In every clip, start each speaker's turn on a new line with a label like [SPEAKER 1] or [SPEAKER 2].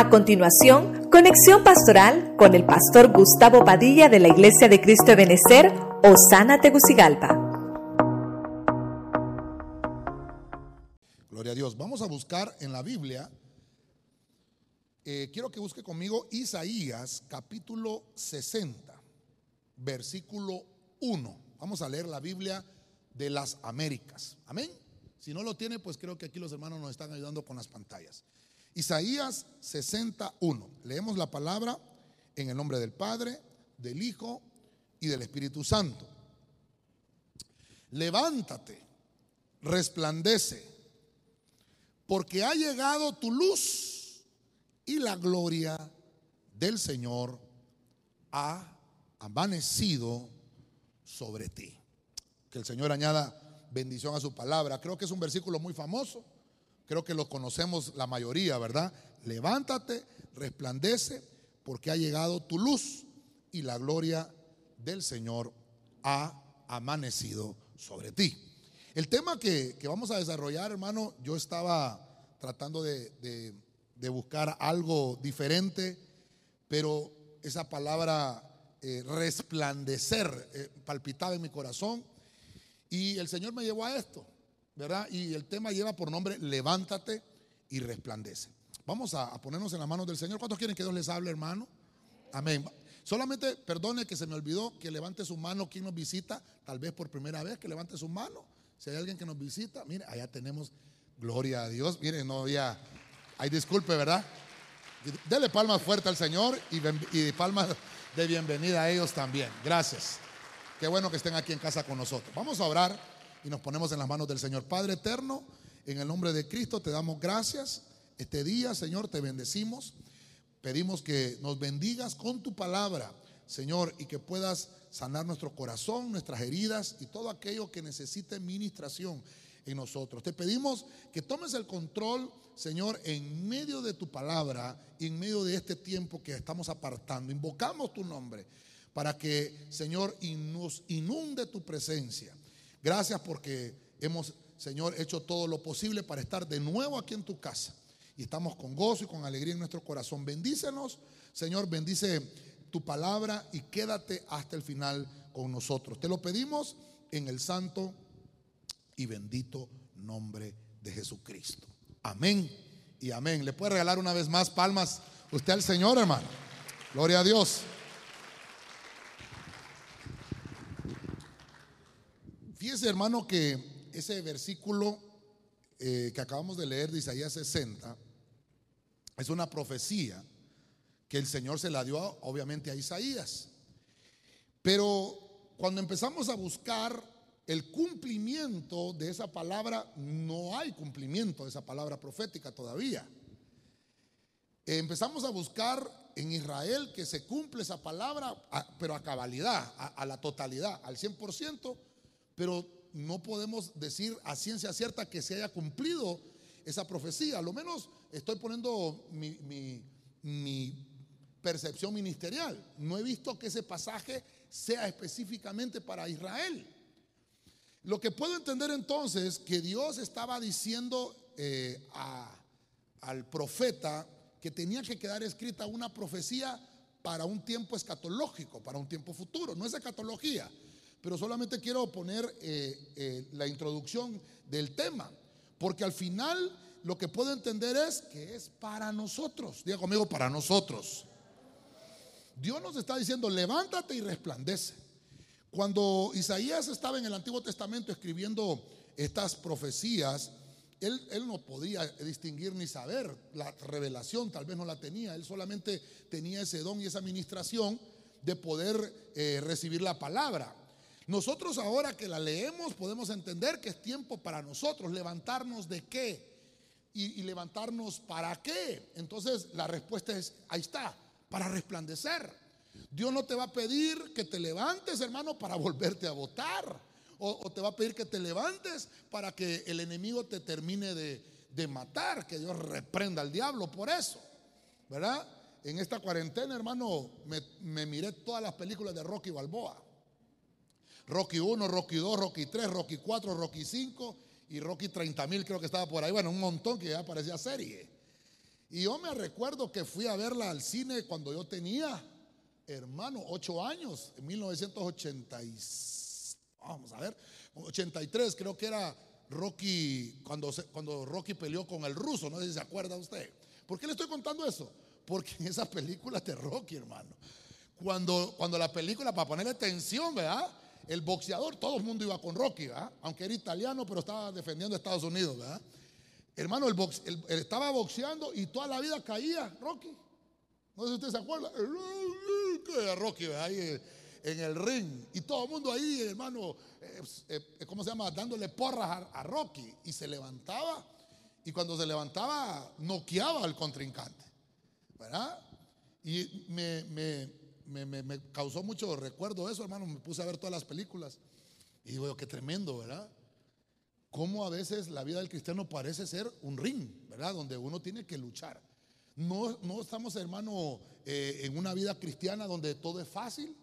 [SPEAKER 1] A continuación, conexión pastoral con el pastor Gustavo Padilla de la Iglesia de Cristo de Benecer, Osana Tegucigalpa.
[SPEAKER 2] Gloria a Dios. Vamos a buscar en la Biblia. eh, quiero que busque conmigo Isaías capítulo 60, versículo 1. Vamos a leer la Biblia de las Américas. Amén. Si no lo tiene, pues creo que aquí los hermanos nos están ayudando con las pantallas. Isaías 61. Leemos la palabra en el nombre del Padre, del Hijo y del Espíritu Santo. Levántate, resplandece, porque ha llegado tu luz y la gloria del Señor ha amanecido sobre ti. Que el Señor añada bendición a su palabra. Creo que es un versículo muy famoso. Creo que lo conocemos la mayoría, ¿verdad? Levántate, resplandece, porque ha llegado tu luz y la gloria del Señor ha amanecido sobre ti. El tema que, que vamos a desarrollar, hermano, yo estaba tratando de, de- buscar algo diferente, pero esa palabra eh, resplandecer eh, palpitaba en mi corazón y el Señor me llevó a esto, ¿verdad? Y el tema lleva por nombre Levántate y resplandece. Vamos a, ponernos en las manos del Señor. ¿Cuántos quieren que Dios les hable, hermano? Amén. Solamente perdone que se me olvidó que levante su mano quien nos visita, tal vez por primera vez, que levante su mano. Si hay alguien que nos visita, mire, allá tenemos gloria a Dios. Mire, no, ya, hay disculpe, ¿verdad? Dele palmas fuerte al Señor y, y palmas de bienvenida a ellos también. Gracias. Qué bueno que estén aquí en casa con nosotros. Vamos a orar y nos ponemos en las manos del Señor. Padre eterno, en el nombre de Cristo te damos gracias. Este día, Señor, te bendecimos. Pedimos que nos bendigas con tu palabra, Señor, y que puedas sanar nuestro corazón, nuestras heridas y todo aquello que necesite ministración en nosotros. Te pedimos que tomes el control, Señor, en medio de tu palabra y en medio de este tiempo que estamos apartando. Invocamos tu nombre para que, Señor, nos inunde tu presencia. Gracias porque hemos, Señor, hecho todo lo posible para estar de nuevo aquí en tu casa. Y estamos con gozo y con alegría en nuestro corazón. Bendícenos, Señor, bendice tu palabra y quédate hasta el final con nosotros. Te lo pedimos en el santo y bendito nombre de Jesucristo. Amén y amén. ¿Le puede regalar una vez más palmas usted al Señor, hermano? Gloria a Dios. Fíjese, hermano, que ese versículo eh, que acabamos de leer de Isaías 60 es una profecía que el Señor se la dio obviamente a Isaías. Pero cuando empezamos a buscar el cumplimiento de esa palabra, no hay cumplimiento de esa palabra profética todavía. Eh, Empezamos a buscar en Israel que se cumple esa palabra, pero a cabalidad, a, a la totalidad, al 100%, pero no podemos decir a ciencia cierta que se haya cumplido esa profecía. A lo menos estoy poniendo mi, percepción ministerial. No he visto que ese pasaje sea específicamente para Israel. Lo que puedo entender entonces que Dios estaba diciendo eh, al profeta que tenía que quedar escrita una profecía para un tiempo escatológico, para un tiempo futuro. No es escatología, pero solamente quiero poner eh, eh, la introducción del tema, porque al final lo que puedo entender es que es para nosotros. Diga conmigo, para nosotros. Dios nos está diciendo, levántate y resplandece. Cuando Isaías estaba en el Antiguo Testamento escribiendo estas profecías, él, no podía distinguir ni saber la revelación, tal vez no la tenía, él solamente tenía ese don y esa administración de poder eh, recibir la palabra. Nosotros ahora que la leemos podemos entender que es tiempo para nosotros levantarnos de qué y, levantarnos para qué. Entonces la respuesta es, ahí está, para resplandecer. Dios no te va a pedir que te levantes, hermano, para volverte a votar. O, o te va a pedir que te levantes para que el enemigo te termine de, de matar. Que Dios reprenda al diablo por eso. ¿Verdad? En esta cuarentena, hermano, me, me miré todas las películas de Rocky Balboa. Rocky 1, Rocky 2, Rocky 3, Rocky 4, Rocky 5 y Rocky 30 mil creo que estaba por ahí. Bueno, un montón que ya parecía serie. Y yo me recuerdo que fui a verla al cine cuando yo tenía, hermano, ocho años, en 1980. Vamos a ver, 83 creo que era Rocky, cuando, cuando Rocky peleó con el ruso, no sé si se acuerda usted. ¿Por qué le estoy contando eso? Porque en esa película de Rocky, hermano, cuando, cuando la película, para ponerle tensión, ¿verdad? El boxeador, todo el mundo iba con Rocky. Aunque era italiano, pero estaba defendiendo a Estados Unidos, ¿verdad? Hermano, el box, él estaba boxeando y toda la vida caía Rocky. No sé si usted se acuerda. Rocky, ¿verdad? en el ring. Y todo el mundo ahí, hermano, eh, eh, ¿cómo se llama? Dándole porras a, Rocky. Y se levantaba. Y cuando se levantaba, noqueaba al contrincante. ¿Verdad? Y me, causó mucho recuerdo eso, hermano. Me puse a ver todas las películas. Y digo, qué tremendo, ¿verdad? Cómo a veces la vida del cristiano parece ser un ring, ¿verdad? Donde uno tiene que luchar. No, no estamos, hermano, eh, en una vida cristiana donde todo es fácil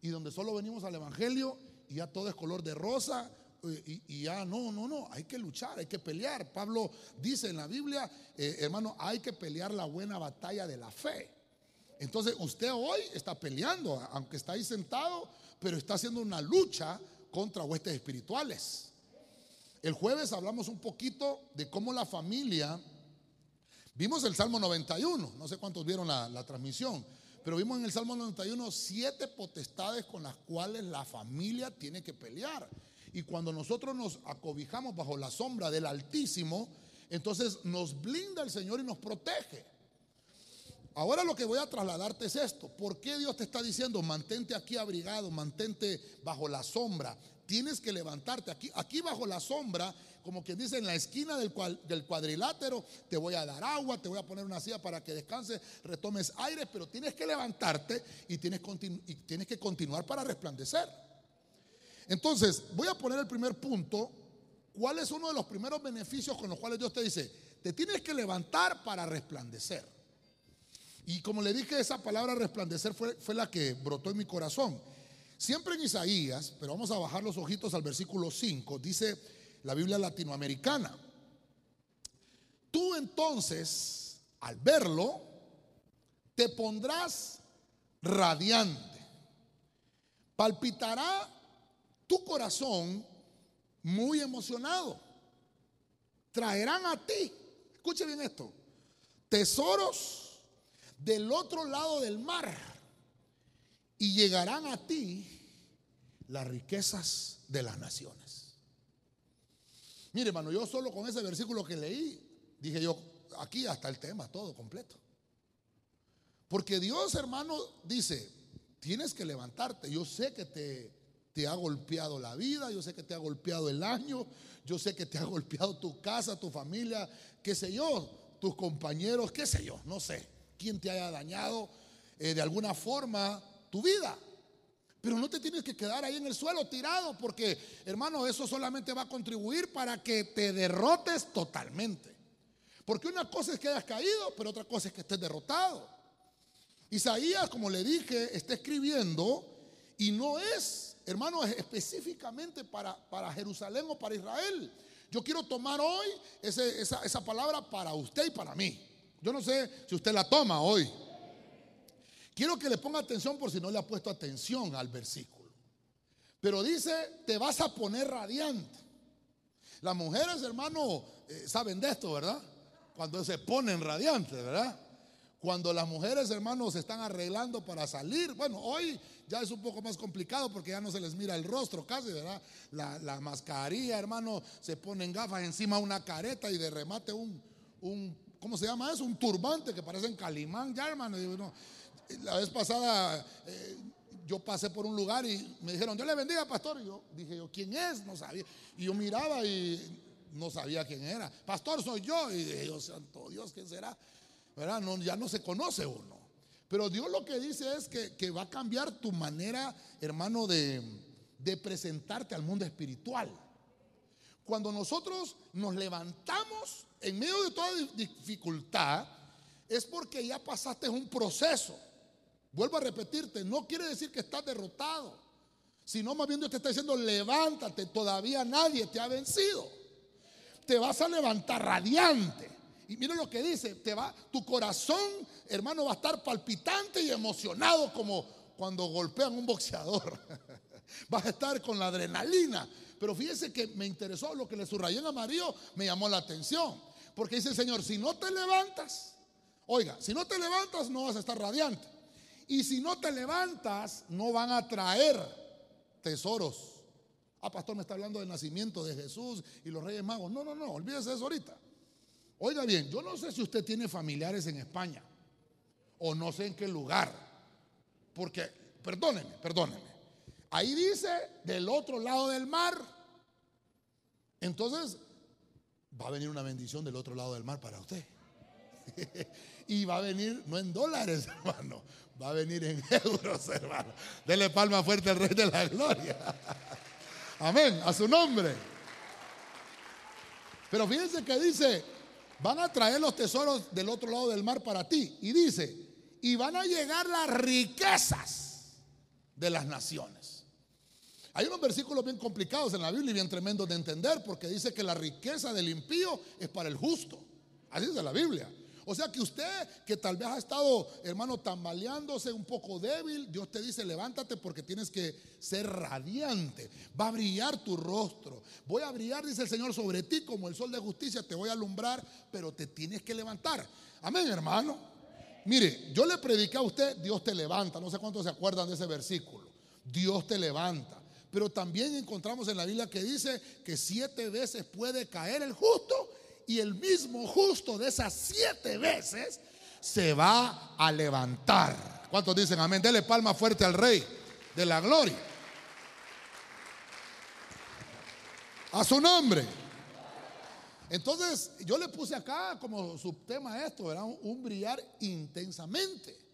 [SPEAKER 2] y donde solo venimos al Evangelio y ya todo es color de rosa eh, y, ya no, no, no, hay que luchar, hay que pelear. Pablo dice en la Biblia, eh, hermano, hay que pelear la buena batalla de la fe. Entonces usted hoy está peleando, aunque está ahí sentado, pero está haciendo una lucha contra huestes espirituales. El jueves hablamos un poquito de cómo la familia, vimos el Salmo 91, no sé cuántos vieron la, la transmisión, pero vimos en el Salmo 91 siete potestades con las cuales la familia tiene que pelear. Y cuando nosotros nos acobijamos bajo la sombra del Altísimo, entonces nos blinda el Señor y nos protege. Ahora lo que voy a trasladarte es esto. ¿Por qué Dios te está diciendo, mantente aquí abrigado, mantente bajo la sombra? Tienes que levantarte aquí, aquí bajo la sombra como quien dice, en la esquina del, cuadrilátero, te voy a dar agua, te voy a poner una silla para que descanses, retomes aire, pero tienes que levantarte y tienes, y tienes que continuar para resplandecer. Entonces, voy a poner el primer punto. ¿Cuál es uno de los primeros beneficios con los cuales Dios te dice? Te tienes que levantar para resplandecer. Y como le dije, esa palabra resplandecer fue, fue la que brotó en mi corazón. Siempre en Isaías, pero vamos a bajar los ojitos al versículo 5, dice, la Biblia latinoamericana. Tú entonces, al verlo, te pondrás radiante. Palpitará tu corazón muy emocionado. Traerán a ti, escuche bien esto, tesoros del otro lado del mar y llegarán a ti las riquezas de las naciones. Mire, hermano, yo solo con ese versículo que leí, dije yo, aquí hasta el tema, todo completo. Porque Dios, hermano, dice, tienes que levantarte. Yo sé que te, te ha golpeado la vida, yo sé que te ha golpeado el año, yo sé que te ha golpeado tu casa, tu familia, qué sé yo, tus compañeros, qué sé yo, no sé, quién te haya dañado eh, de alguna forma tu vida. Pero no te tienes que quedar ahí en el suelo tirado porque, hermano, eso solamente va a contribuir para que te derrotes totalmente. Porque una cosa es que hayas caído, pero otra cosa es que estés derrotado. Isaías, como le dije, está escribiendo y no es, hermano, específicamente para, para Jerusalén o para Israel. Yo quiero tomar hoy esa, esa palabra para usted y para mí. Yo no sé si usted la toma hoy. Quiero que le ponga atención por si no le ha puesto atención al versículo. Pero dice, te vas a poner radiante. Las mujeres, hermano, eh, saben de esto, ¿verdad? Cuando se ponen radiantes, ¿verdad? Cuando las mujeres, hermanos, se están arreglando para salir. Bueno, hoy ya es un poco más complicado porque ya no se les mira el rostro casi, ¿verdad? La, mascarilla, hermano, se ponen gafas encima una careta y de remate un, un ¿cómo se llama eso? Un turbante que parece en calimán ya, hermano. no, la vez pasada eh, yo pasé por un lugar y me dijeron, Dios le bendiga, pastor. Y yo dije, yo, ¿quién es? No sabía. Y yo miraba y no sabía quién era. Pastor, soy yo. Y dije, Dios santo Dios, ¿quién será? ¿Verdad? No, ya no se conoce uno. Pero Dios lo que dice es que, va a cambiar tu manera, hermano, de, de presentarte al mundo espiritual. Cuando nosotros nos levantamos en medio de toda dificultad, es porque ya pasaste un proceso. Vuelvo a repetirte, no quiere decir que estás derrotado, sino más bien Dios te está diciendo, levántate, todavía nadie te ha vencido. Te vas a levantar radiante. Y mira lo que dice, te va, tu corazón, hermano, va a estar palpitante y emocionado como cuando golpean un boxeador. Vas a estar con la adrenalina. Pero fíjese que me interesó lo que le subrayé en amarillo, me llamó la atención. Porque dice el Señor, si no te levantas, oiga, si no te levantas no vas a estar radiante. Y si no te levantas, no van a traer tesoros. Ah, pastor, me está hablando del nacimiento de Jesús y los reyes magos. No, no, no, olvídese de eso ahorita. Oiga bien, yo no sé si usted tiene familiares en España o no sé en qué lugar, porque, perdóneme, perdóneme, ahí dice del otro lado del mar. Entonces, va a venir una bendición del otro lado del mar para usted. y va a venir no en dólares, hermano, va a venir en euros, hermano. Dele palma fuerte al Rey de la Gloria. Amén, a su nombre. Pero fíjense que dice, van a traer los tesoros del otro lado del mar para ti. Y dice, y van a llegar las riquezas de las naciones. Hay unos versículos bien complicados en la Biblia y bien tremendos de entender porque dice que la riqueza del impío es para el justo. Así dice la Biblia. O sea que usted que tal vez ha estado, hermano, tambaleándose un poco débil, Dios te dice, levántate porque tienes que ser radiante. Va a brillar tu rostro. Voy a brillar, dice el Señor, sobre ti como el sol de justicia. Te voy a alumbrar, pero te tienes que levantar. Amén, hermano. Mire, yo le prediqué a usted, Dios te levanta. No sé cuántos se acuerdan de ese versículo. Dios te levanta. Pero también encontramos en la Biblia que dice que siete veces puede caer el justo y el mismo justo de esas siete veces se va a levantar. ¿Cuántos dicen amén? Dele palma fuerte al rey de la gloria. A su nombre. Entonces, yo le puse acá como subtema esto, era un, brillar intensamente.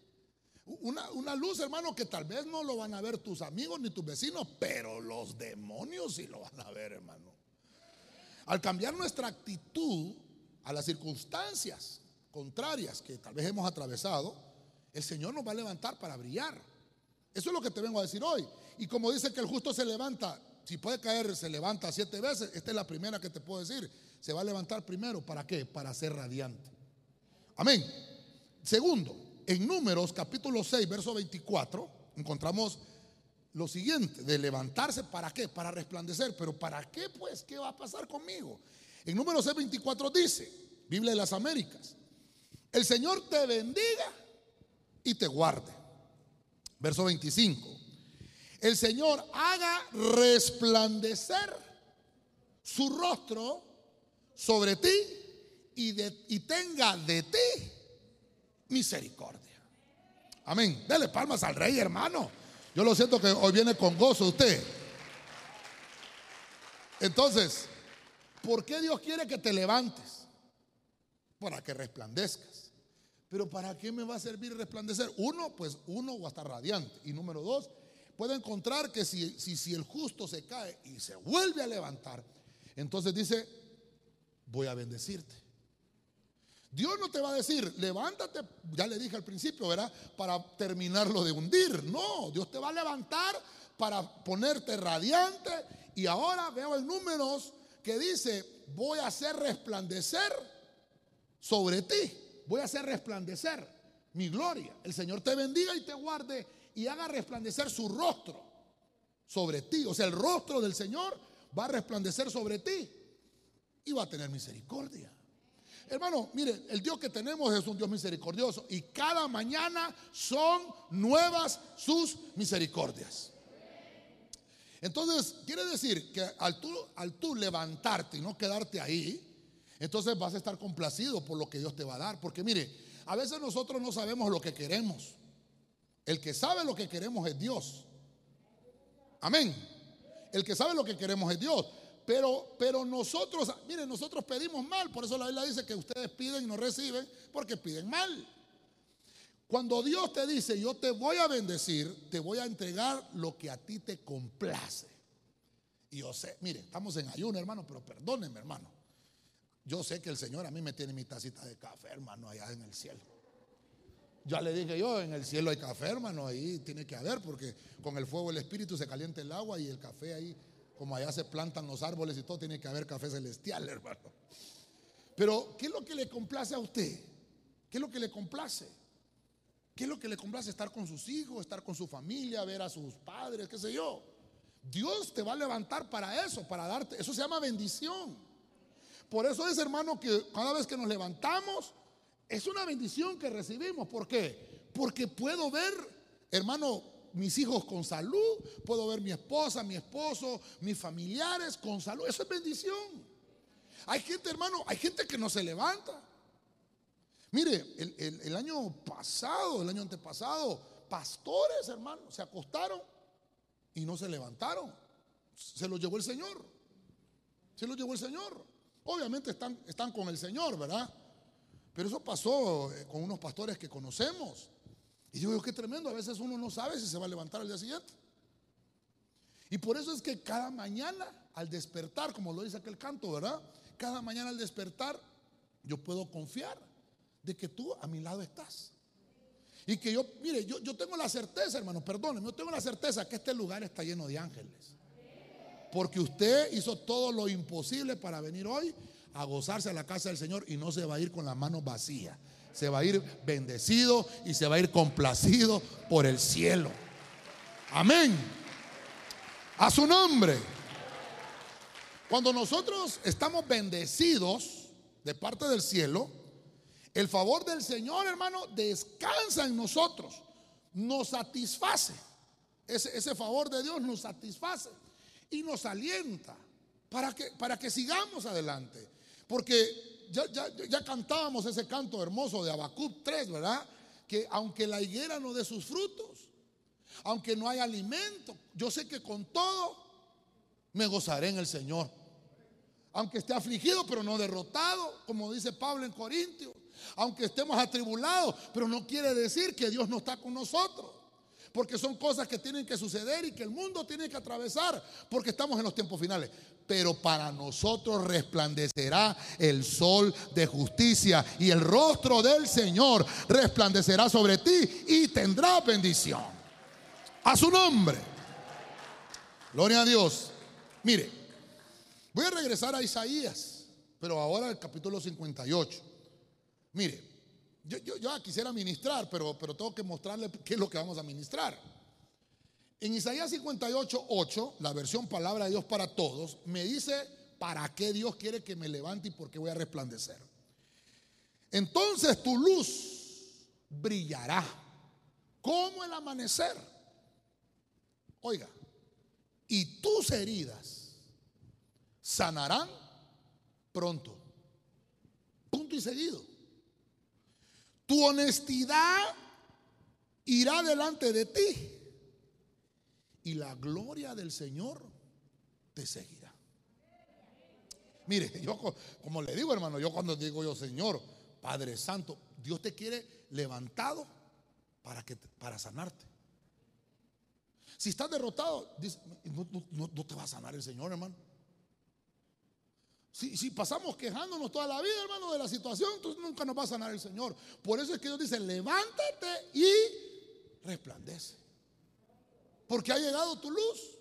[SPEAKER 2] Una, una, luz, hermano, que tal vez no lo van a ver tus amigos ni tus vecinos, pero los demonios sí lo van a ver, hermano. Al cambiar nuestra actitud a las circunstancias contrarias que tal vez hemos atravesado, el Señor nos va a levantar para brillar. Eso es lo que te vengo a decir hoy. Y como dice que el justo se levanta, si puede caer, se levanta siete veces, esta es la primera que te puedo decir. Se va a levantar primero, ¿para qué? Para ser radiante. Amén. Segundo, en Números capítulo 6, verso 24, encontramos lo siguiente, de levantarse, ¿para qué? Para resplandecer. Pero ¿para qué pues? ¿Qué va a pasar conmigo? En número C24 dice, Biblia de las Américas, el Señor te bendiga y te guarde. Verso 25, el Señor haga resplandecer su rostro sobre ti y, de, y tenga de ti misericordia. Amén. Dele palmas al rey, hermano. Yo lo siento que hoy viene con gozo usted. Entonces, ¿por qué Dios quiere que te levantes? Para que resplandezcas. Pero ¿para qué me va a servir resplandecer? Uno, pues uno va a estar radiante. Y número dos, puede encontrar que si, si, si el justo se cae y se vuelve a levantar, entonces dice, voy a bendecirte. Dios no te va a decir, levántate, ya le dije al principio, ¿verdad? Para terminarlo de hundir. No, Dios te va a levantar para ponerte radiante. Y ahora veo el números que dice, voy a hacer resplandecer sobre ti. Voy a hacer resplandecer mi gloria. El Señor te bendiga y te guarde y haga resplandecer su rostro sobre ti. O sea, el rostro del Señor va a resplandecer sobre ti y va a tener misericordia. Hermano, mire, el Dios que tenemos es un Dios misericordioso y cada mañana son nuevas sus misericordias. Entonces, quiere decir que al tú, al tú levantarte y no quedarte ahí, entonces vas a estar complacido por lo que Dios te va a dar. Porque mire, a veces nosotros no sabemos lo que queremos. El que sabe lo que queremos es Dios. Amén. El que sabe lo que queremos es Dios. Pero, pero nosotros, miren, nosotros pedimos mal, por eso la Biblia dice que ustedes piden y no reciben, porque piden mal. Cuando Dios te dice, yo te voy a bendecir, te voy a entregar lo que a ti te complace. Y yo sé, mire, estamos en ayuno, hermano, pero perdónenme, hermano. Yo sé que el Señor a mí me tiene mi tacita de café, hermano, allá en el cielo. Ya le dije yo, en el cielo hay café, hermano, ahí tiene que haber, porque con el fuego del Espíritu se calienta el agua y el café ahí como allá se plantan los árboles y todo, tiene que haber café celestial, hermano. Pero, ¿qué es lo que le complace a usted? ¿Qué es lo que le complace? ¿Qué es lo que le complace? Estar con sus hijos, estar con su familia, ver a sus padres, qué sé yo. Dios te va a levantar para eso, para darte. Eso se llama bendición. Por eso es, hermano, que cada vez que nos levantamos, es una bendición que recibimos. ¿Por qué? Porque puedo ver, hermano, mis hijos con salud, puedo ver mi esposa, mi esposo, mis familiares con salud. Eso es bendición. Hay gente, hermano, hay gente que no se levanta. Mire, el, año pasado, el año antepasado, pastores, hermano, se acostaron y no se levantaron. Se los llevó el Señor. Se los llevó el Señor. Obviamente están, están con el Señor, ¿verdad? Pero eso pasó eh, con unos pastores que conocemos. Y digo, qué tremendo, a veces uno no sabe si se va a levantar al día siguiente. Y por eso es que cada mañana al despertar, como lo dice aquel canto, ¿verdad? cada mañana al despertar, yo puedo confiar de que tú a mi lado estás. Y que yo, mire, yo, yo tengo la certeza, hermano, perdónenme, yo tengo la certeza que este lugar está lleno de ángeles. Porque usted hizo todo lo imposible para venir hoy a gozarse a la casa del Señor y no se va a ir con las manos vacías. Se va a ir bendecido y se va a ir complacido por el cielo. Amén. A su nombre. Cuando nosotros estamos bendecidos de parte del cielo, el favor del Señor, hermano, descansa en nosotros, nos satisface. Ese, favor de Dios nos satisface y nos alienta para que, para que sigamos adelante. Porque ya, cantábamos ese canto hermoso de Habacuc 3, ¿verdad? Que aunque la higuera no dé sus frutos, aunque no hay alimento, yo sé que con todo me gozaré en el Señor. Aunque esté afligido, pero no derrotado, como dice Pablo en Corintios. Aunque estemos atribulados, pero no quiere decir que Dios no está con nosotros. Porque son cosas que tienen que suceder y que el mundo tiene que atravesar, porque estamos en los tiempos finales. Pero para nosotros resplandecerá el sol de justicia y el rostro del Señor resplandecerá sobre ti y tendrá bendición. A su nombre. Gloria a Dios. Mire, voy a regresar a Isaías, pero ahora al capítulo 58. Mire, yo, yo, quisiera ministrar, pero, pero tengo que mostrarle qué es lo que vamos a ministrar. En Isaías 58, 8, la versión Palabra de Dios para Todos, me dice para qué Dios quiere que me levante y por qué voy a resplandecer. Entonces tu luz brillará como el amanecer. Oiga, y tus heridas sanarán pronto. Punto y seguido. Tu honestidad irá delante de ti y la gloria del Señor te seguirá. Mire, yo como le digo hermano, yo cuando digo yo, Señor, Padre Santo, Dios te quiere levantado para, que, para sanarte. Si estás derrotado, no, te va a sanar el Señor, hermano. Si, si, pasamos quejándonos toda la vida, hermano, de la situación, entonces nunca nos va a sanar el Señor. Por eso es que Dios dice, levántate y resplandece. Porque ha llegado tu luz.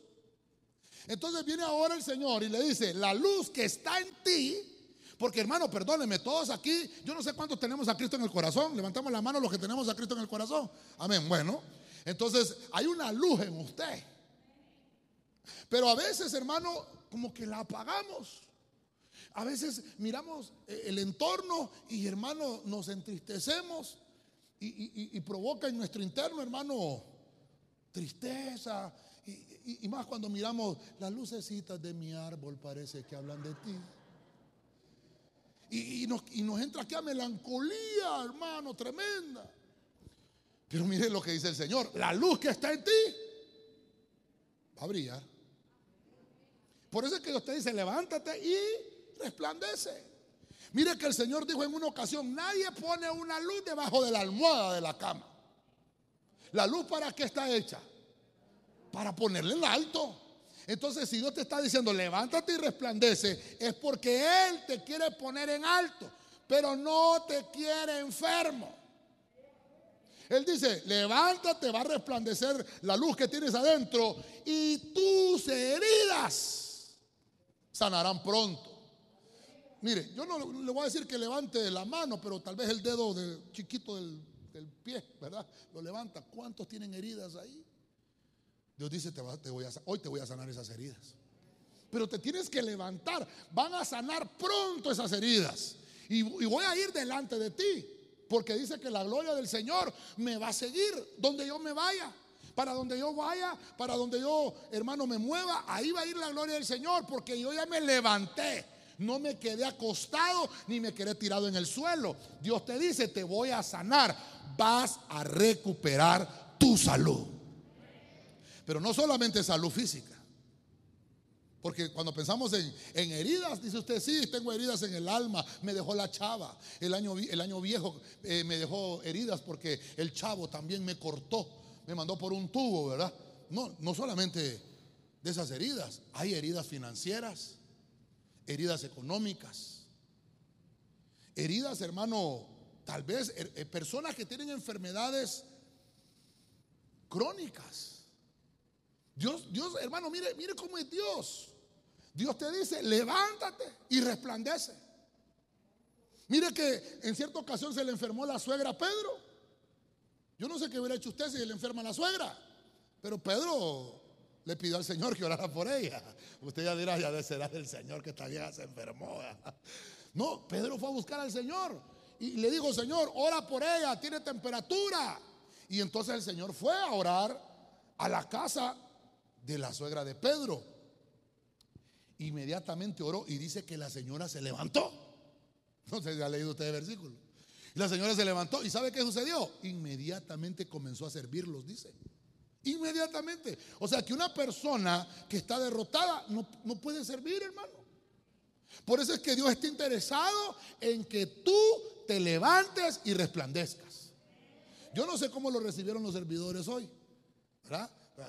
[SPEAKER 2] Entonces viene ahora el Señor y le dice, la luz que está en ti, porque hermano, perdóneme, todos aquí, yo no sé cuántos tenemos a Cristo en el corazón, levantamos la mano los que tenemos a Cristo en el corazón. Amén. Bueno, entonces hay una luz en usted. Pero a veces, hermano, como que la apagamos. A veces miramos eh, el entorno y, hermano, nos entristecemos y, provoca en nuestro interno, hermano, tristeza. Y, más cuando miramos las lucecitas de mi árbol, parece que hablan de ti. Y, nos, nos entra a melancolía, hermano, tremenda. Pero mire lo que dice el Señor, la luz que está en ti va a brillar. Por eso es que usted dice, levántate y resplandece. Mire que el Señor dijo en una ocasión, nadie pone una luz debajo de la almohada de la cama. ¿La luz para qué está hecha? Para ponerle en alto. Entonces, si Dios te está diciendo, levántate y resplandece, es porque Él te quiere poner en alto, pero no te quiere enfermo. Él dice, levántate, va a resplandecer la luz que tienes adentro y tus heridas sanarán pronto. Mire, yo no le voy a decir que levante la mano, pero tal vez el dedo de, chiquito del, pie, ¿verdad? Lo levanta. ¿Cuántos tienen heridas ahí? Dios dice, te, voy a, hoy te voy a sanar esas heridas. Pero te tienes que levantar. Van a sanar pronto esas heridas. Y, y voy a ir delante de ti. Porque dice que la gloria del Señor me va a seguir donde yo me vaya. Para donde yo vaya, para donde yo, hermano, me mueva, ahí va a ir la gloria del Señor. Porque yo ya me levanté. No me quedé acostado ni me quedé tirado en el suelo. Dios te dice, te voy a sanar. Vas a recuperar tu salud. Pero no solamente salud física. Porque cuando pensamos en, heridas, dice usted, sí, tengo heridas en el alma, me dejó la chava. El año, el año viejo eh, me dejó heridas porque el chavo también me cortó, me mandó por un tubo, ¿verdad? No, no solamente de esas heridas, hay heridas financieras, heridas económicas, heridas, hermano, tal vez eh, eh, personas que tienen enfermedades crónicas. Dios, Dios, hermano, mire, mire cómo es Dios. Dios te dice, levántate y resplandece. Mire que en cierta ocasión se le enfermó la suegra a Pedro. Yo no sé qué hubiera hecho usted si le enferma la suegra, pero Pedro le pidió al Señor que orara por ella. Usted ya dirá, ya será del Señor que esta vieja se enfermó. No, Pedro fue a buscar al Señor y le dijo, Señor, ora por ella, tiene temperatura. Y entonces el Señor fue a orar a la casa de la suegra de Pedro. Inmediatamente oró y dice que la señora se levantó. No sé si ha leído usted el versículo. La señora se levantó y ¿sabe qué sucedió? Inmediatamente comenzó a servirlos, dice. Inmediatamente. O sea que una persona que está derrotada no, no puede servir, hermano. Por eso es que Dios está interesado en que tú te levantes y resplandezcas. Yo no sé cómo lo recibieron los servidores hoy.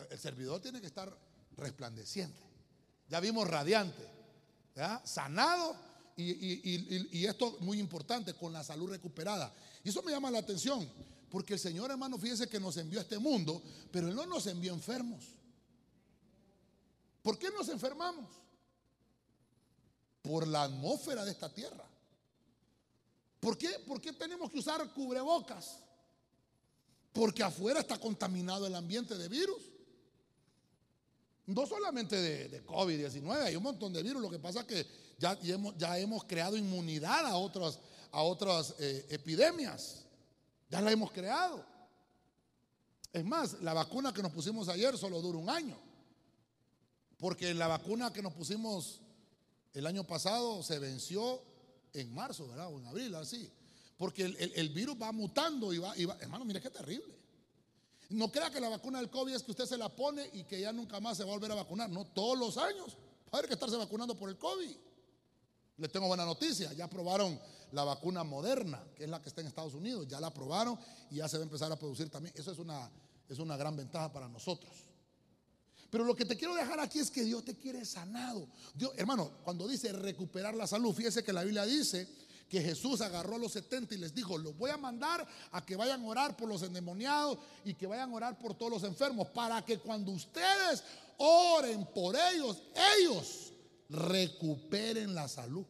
[SPEAKER 2] El servidor tiene que estar resplandeciente. Ya vimos radiante, sanado y, y, esto muy importante, con la salud recuperada. Y eso me llama la atención, porque el Señor hermano, fíjese que nos envió a este mundo, pero Él no nos envió enfermos. ¿Por qué nos enfermamos? Por la atmósfera de esta tierra. ¿Por qué? ¿Por qué tenemos que usar cubrebocas? Porque afuera está contaminado el ambiente de virus. No solamente de, COVID-19, hay un montón de virus. Lo que pasa es que ya, hemos, ya hemos, creado inmunidad a otras, a otras eh, epidemias. Ya la hemos creado. Es más, la vacuna que nos pusimos ayer solo dura un año. Porque la vacuna que nos pusimos el año pasado se venció en marzo, ¿verdad? O en abril, así. Porque el, virus va mutando y va, y va. Hermano, mire qué terrible. No crea que la vacuna del COVID es que usted se la pone y que ya nunca más se va a volver a vacunar. No, todos los años va a haber que estarse vacunando por el COVID. Les tengo buena noticia, ya aprobaron la vacuna moderna, que es la que está en Estados Unidos, ya la aprobaron y ya se va a empezar a producir también. Eso es una, es una gran ventaja para nosotros. Pero lo que te quiero dejar aquí es que Dios te quiere sanado. Dios, hermano, cuando dice recuperar la salud, fíjese que la Biblia dice que Jesús agarró a los 70 y les dijo, los voy a mandar a que vayan a orar por los endemoniados y que vayan a orar por todos los enfermos, para que cuando ustedes oren por ellos, ellos recuperen la salud.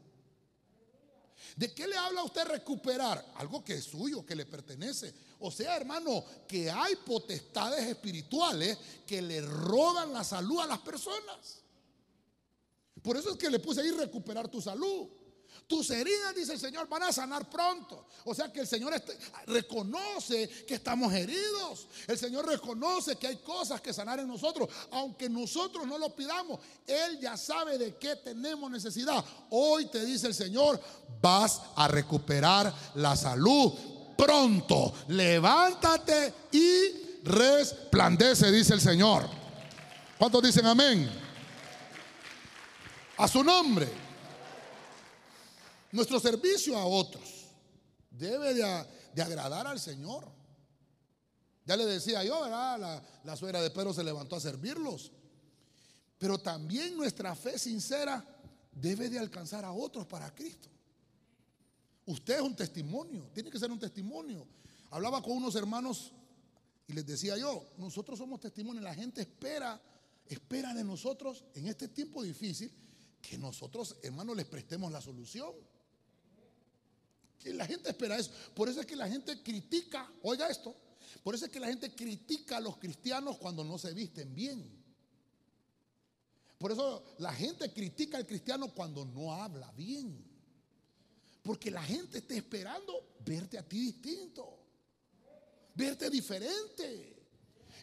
[SPEAKER 2] ¿De qué le habla a usted recuperar? Algo que es suyo, que le pertenece. O sea, hermano, que hay potestades espirituales que le roban la salud a las personas. Por eso es que le puse ahí recuperar tu salud. Tus heridas, dice el Señor, van a sanar pronto. O sea que el Señor este, reconoce que estamos heridos. El Señor reconoce que hay cosas que sanar en nosotros. Aunque nosotros no lo pidamos, Él ya sabe de qué tenemos necesidad. Hoy te dice el Señor, vas a recuperar la salud pronto. Levántate y resplandece, dice el Señor. ¿Cuántos dicen amén? A su nombre. Nuestro servicio a otros debe de, agradar al Señor. Ya le decía yo. La, la suegra de Pedro se levantó a servirlos. Pero también nuestra fe sincera debe de alcanzar a otros para Cristo. Usted es un testimonio, tiene que ser un testimonio. Hablaba con unos hermanos y les decía yo, nosotros somos testimonios, la gente espera, espera de nosotros en este tiempo difícil que nosotros, hermanos, les prestemos la solución. Que la gente espera eso. Por eso es que la gente critica, oiga esto, por eso es que la gente critica a los cristianos cuando no se visten bien. Por eso la gente critica al cristiano cuando no habla bien. Porque la gente está esperando verte a ti distinto. Verte diferente.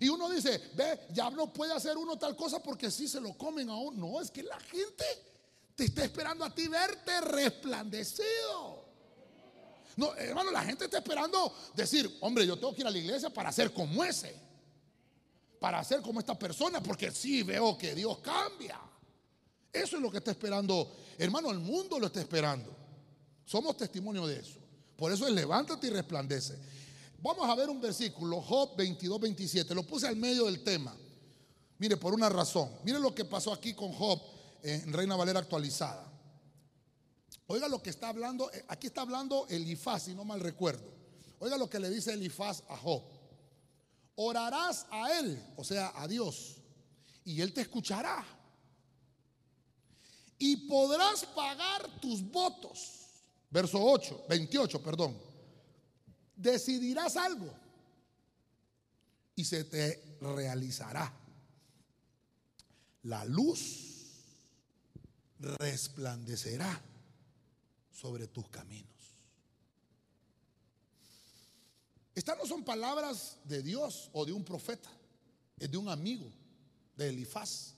[SPEAKER 2] Y uno dice, ve, ya no puede hacer uno tal cosa porque si se lo comen a uno. No, es que la gente te está esperando a ti verte resplandecido. No, hermano, la gente está esperando decir, hombre, yo tengo que ir a la iglesia para ser como ese. Para ser como esta persona, porque sí veo que Dios cambia. Eso es lo que está esperando. Hermano, el mundo lo está esperando. Somos testimonio de eso. Por eso es levántate y resplandece. Vamos a ver un versículo, Job 22, 27. Lo puse al medio del tema. Mire, por una razón. Mire lo que pasó aquí con Job en Reina Valera actualizada. Oiga lo que está hablando, eh, aquí está hablando Elifaz, si no mal recuerdo. Oiga lo que le dice Elifaz a Job. Orarás a él, o sea, a Dios, y él te escuchará. Y podrás pagar tus votos. Verso 8, 28, perdón. Decidirás algo y se te realizará. La luz resplandecerá sobre tus caminos. Estas no son palabras de Dios o de un profeta, es de un amigo, de Elifaz.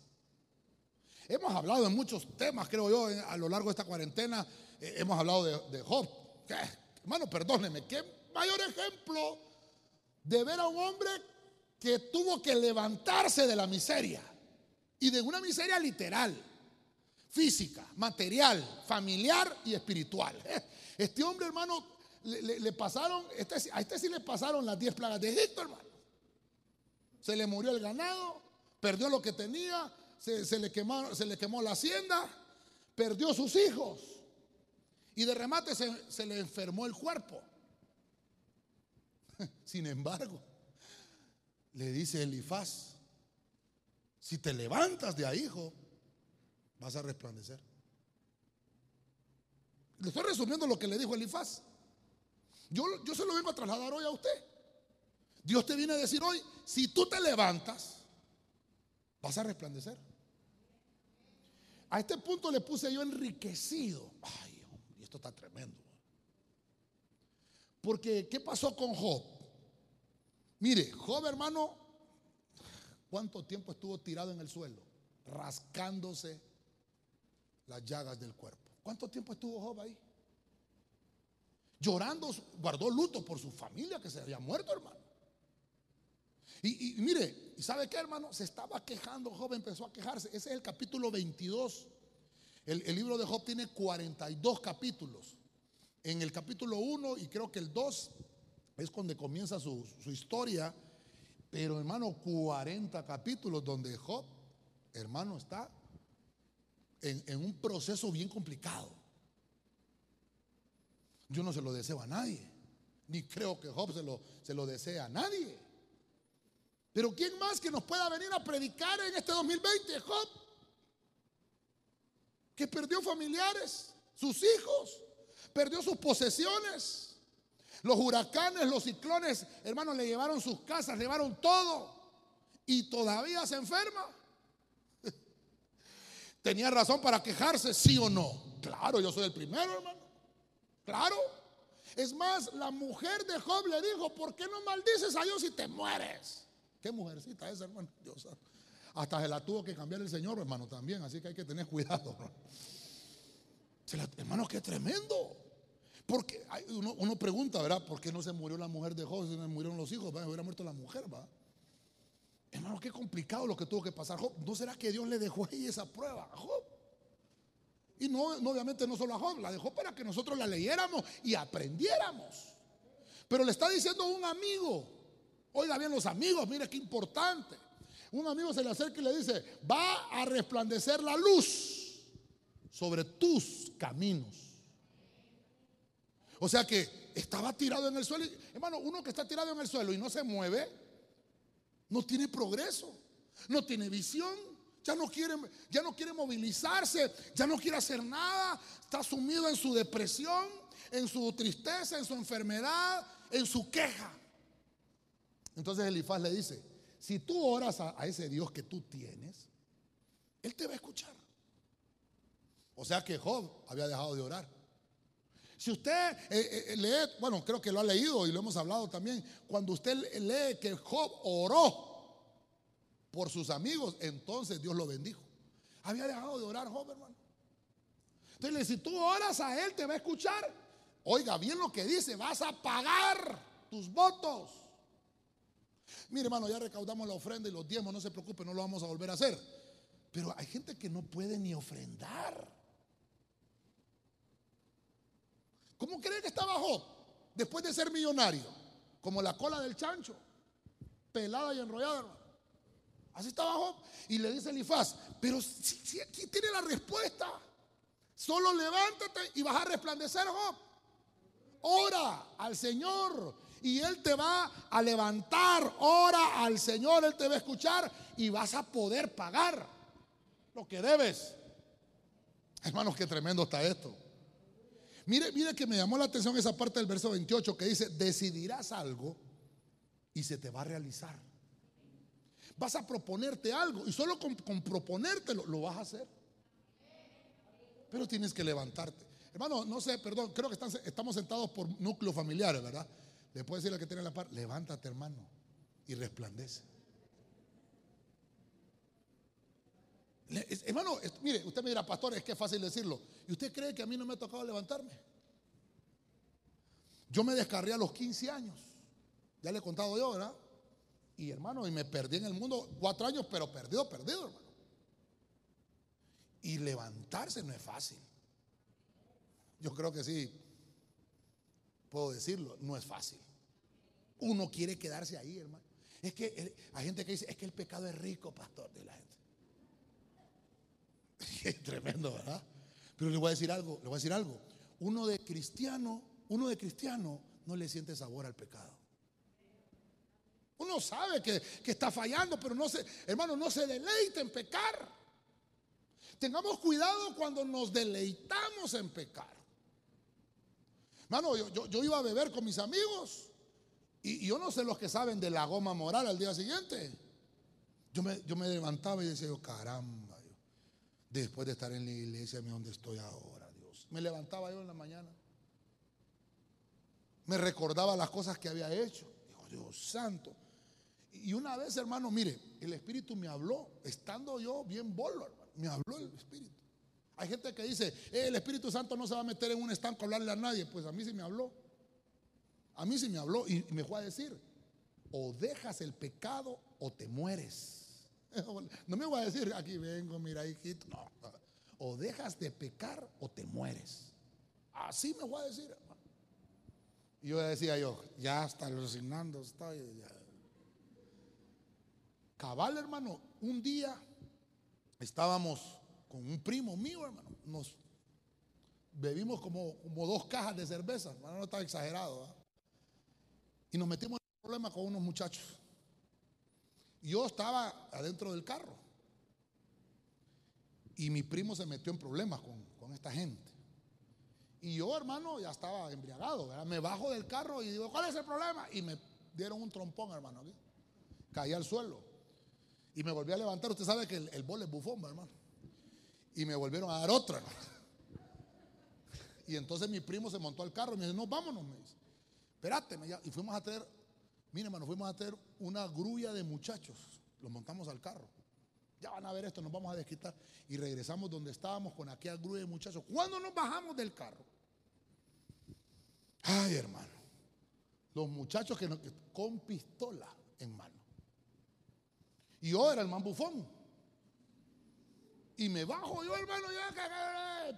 [SPEAKER 2] Hemos hablado en muchos temas, creo yo, a lo largo de esta cuarentena. Eh, hemos hablado de, Job. hermano, perdóneme, qué mayor ejemplo de ver a un hombre que tuvo que levantarse de la miseria y de una miseria literal física, material, familiar y espiritual. Este hombre, hermano, le, pasaron, este, a este sí le pasaron las 10 plagas de Egipto, hermano. Se le murió el ganado, perdió lo que tenía, se, le, quemó, la hacienda, perdió sus hijos y de remate se, se le enfermó el cuerpo. Sin embargo, le dice Elifaz, si te levantas de ahí, hijo, vas a resplandecer. Le estoy resumiendo lo que le dijo Elifaz. Yo, yo se lo vengo a trasladar hoy a usted. Dios te viene a decir hoy, si tú te levantas, vas a resplandecer. A este punto le puse yo enriquecido. Ay, y esto está tremendo. Porque, ¿qué pasó con Job? Mire, Job hermano, ¿cuánto tiempo estuvo tirado en el suelo? Rascándose las llagas del cuerpo. ¿Cuánto tiempo estuvo Job ahí? Llorando, guardó luto por su familia que se había muerto, hermano. Y, mire, ¿y sabe qué, hermano? Se estaba quejando, Job empezó a quejarse. Ese es el capítulo 22. El, libro de Job tiene 42 capítulos. En el capítulo 1 y creo que el 2 es cuando comienza su, su historia. Pero hermano, 40 capítulos donde Job, hermano, está en, un proceso bien complicado. Yo no se lo deseo a nadie, ni creo que Job se lo, se lo desea a nadie. Pero ¿quién más que nos pueda venir a predicar en este 2020? Job, que perdió familiares, sus hijos, perdió sus posesiones. Los huracanes, los ciclones, hermanos, le llevaron sus casas, le llevaron todo. Y todavía se enferma. ¿Tenía razón para quejarse, sí o no? Claro, yo soy el primero, hermano. Claro. Es más, la mujer de Job le dijo, ¿por qué no maldices a Dios si te mueres? Qué mujercita esa, hermano. Dios, hasta se la tuvo que cambiar el Señor, hermano, también. Así que hay que tener cuidado. hermano, qué tremendo. Porque uno, pregunta, ¿verdad? ¿Por qué no se murió la mujer de Job si no murieron los hijos? Hubiera muerto la mujer, ¿va? Hermano, qué complicado lo que tuvo que pasar Job. ¿No será que Dios le dejó ahí esa prueba a Job? Y no, obviamente no solo a Job, la dejó para que nosotros la leyéramos y aprendiéramos. Pero le está diciendo un amigo, oiga bien los amigos, mire qué importante. Un amigo se le acerca y le dice, va a resplandecer la luz sobre tus caminos. O sea que estaba tirado en el suelo. hermano, uno que está tirado en el suelo y no se mueve, no tiene progreso, no tiene visión, ya no quiere, ya no quiere movilizarse, ya no quiere hacer nada, está sumido en su depresión, en su tristeza, en su enfermedad, en su queja. Entonces Elifaz le dice, si tú oras a, a ese Dios que tú tienes, Él te va a escuchar. O sea que Job había dejado de orar. Si usted eh, eh, eh, lee, bueno, creo que lo ha leído y lo hemos hablado también, cuando usted lee que Job oró por sus amigos, entonces Dios lo bendijo. Había dejado de orar Job, hermano. Entonces, si tú oras a Él, te va a escuchar. Oiga bien lo que dice, vas a pagar tus votos. Mire, hermano, ya recaudamos la ofrenda y los diezmos, no se preocupe, no lo vamos a volver a hacer. Pero hay gente que no puede ni ofrendar. ¿Cómo cree que estaba Job después de ser millonario? Como la cola del chancho, pelada y enrollada, Así estaba Job. Y le dice Elifaz, pero si, aquí tiene la respuesta. Solo levántate y vas a resplandecer, Job. Ora al Señor y Él te va a levantar. Ora al Señor, Él te va a escuchar y vas a poder pagar lo que debes. Hermanos, qué tremendo está esto. Mire, mire que me llamó la atención esa parte del verso 28 que dice, decidirás algo y se te va a realizar. Vas a proponerte algo y solo con, proponértelo lo vas a hacer. Pero tienes que levantarte. Hermano, no sé, perdón, creo que estamos sentados por núcleos familiares, ¿verdad? Le puede decir al que tiene la par, levántate hermano y resplandece. Hermano, mire, usted me dirá, pastor, es que es fácil decirlo. ¿Y usted cree que a mí no me ha tocado levantarme? Yo me descarré a los 15 años. Ya le he contado yo, ¿verdad? Y hermano, y me perdí en el mundo cuatro años, pero perdido, perdido, hermano. Y levantarse no es fácil. Yo creo que sí, puedo decirlo, no es fácil. Uno quiere quedarse ahí, hermano. Es que hay gente que dice, es que el pecado es rico, pastor, de la gente. Tremendo, ¿verdad? Pero le voy a decir algo, le voy a decir algo. Uno de cristiano, uno de cristiano no le siente sabor al pecado. Uno sabe que, que está fallando, pero no se, hermano, no se deleita en pecar. Tengamos cuidado cuando nos deleitamos en pecar. Hermano, yo, yo, iba a beber con mis amigos y, yo no sé los que saben de la goma moral al día siguiente. Yo me, yo me levantaba y decía yo, caramba después de estar en la iglesia, dónde estoy ahora, Dios. Me levantaba yo en la mañana. Me recordaba las cosas que había hecho. Digo, Dios santo. Y una vez, hermano, mire, el Espíritu me habló, estando yo bien bolo, hermano. Me habló el Espíritu. Hay gente que dice, eh, el Espíritu Santo no se va a meter en un estanco a hablarle a nadie. Pues a mí sí me habló. A mí sí me habló y me fue a decir, o dejas el pecado o te mueres. No me voy a decir, aquí vengo, mira, hijito. No. O dejas de pecar o te mueres. Así me voy a decir, Y yo decía yo, ya está alucinando, estoy. Cabal, hermano, un día estábamos con un primo mío, hermano. Nos bebimos como, como dos cajas de cerveza, hermano, no está exagerado. Y nos metimos en un problema con unos muchachos. Yo estaba adentro del carro. Y mi primo se metió en problemas con, esta gente. Y yo, hermano, ya estaba embriagado. Me bajo del carro y digo, ¿cuál es el problema? Y me dieron un trompón, hermano. Caí al suelo. Y me volví a levantar. Usted sabe que el, el bol es bufón, hermano. Y me volvieron a dar otra. Y entonces mi primo se montó al carro y me dice, no, vámonos. Me dice, espérate. Y fuimos a tener Mire, hermano, fuimos a hacer una grulla de muchachos. Los montamos al carro. Ya van a ver esto, nos vamos a desquitar. Y regresamos donde estábamos con aquella grulla de muchachos. Cuando nos bajamos del carro? Ay, hermano. Los muchachos que, con pistola en mano. Y yo era el man bufón. Y me bajo yo, hermano,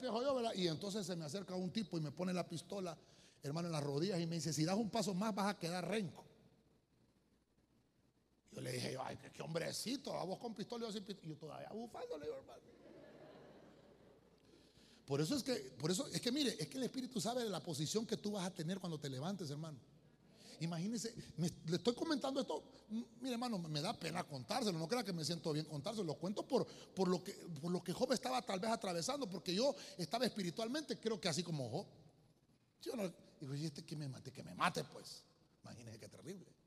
[SPEAKER 2] yo, Y entonces se me acerca un tipo y me pone la pistola, hermano, en las rodillas y me dice, si das un paso más vas a quedar renco. Yo le dije, ay, qué hombrecito, a vos con pistola y yo yo todavía bufando, le digo, hermano. Por eso es que, por eso es que mire, es que el Espíritu sabe de la posición que tú vas a tener cuando te levantes, hermano. imagínense, le estoy comentando esto, mire hermano, me da pena contárselo, no crea que me siento bien contárselo, lo cuento por, por, lo que, por lo que Job estaba tal vez atravesando, porque yo estaba espiritualmente, creo que así como Job. Yo no, digo, y este que me mate, que me mate pues, imagínense qué terrible.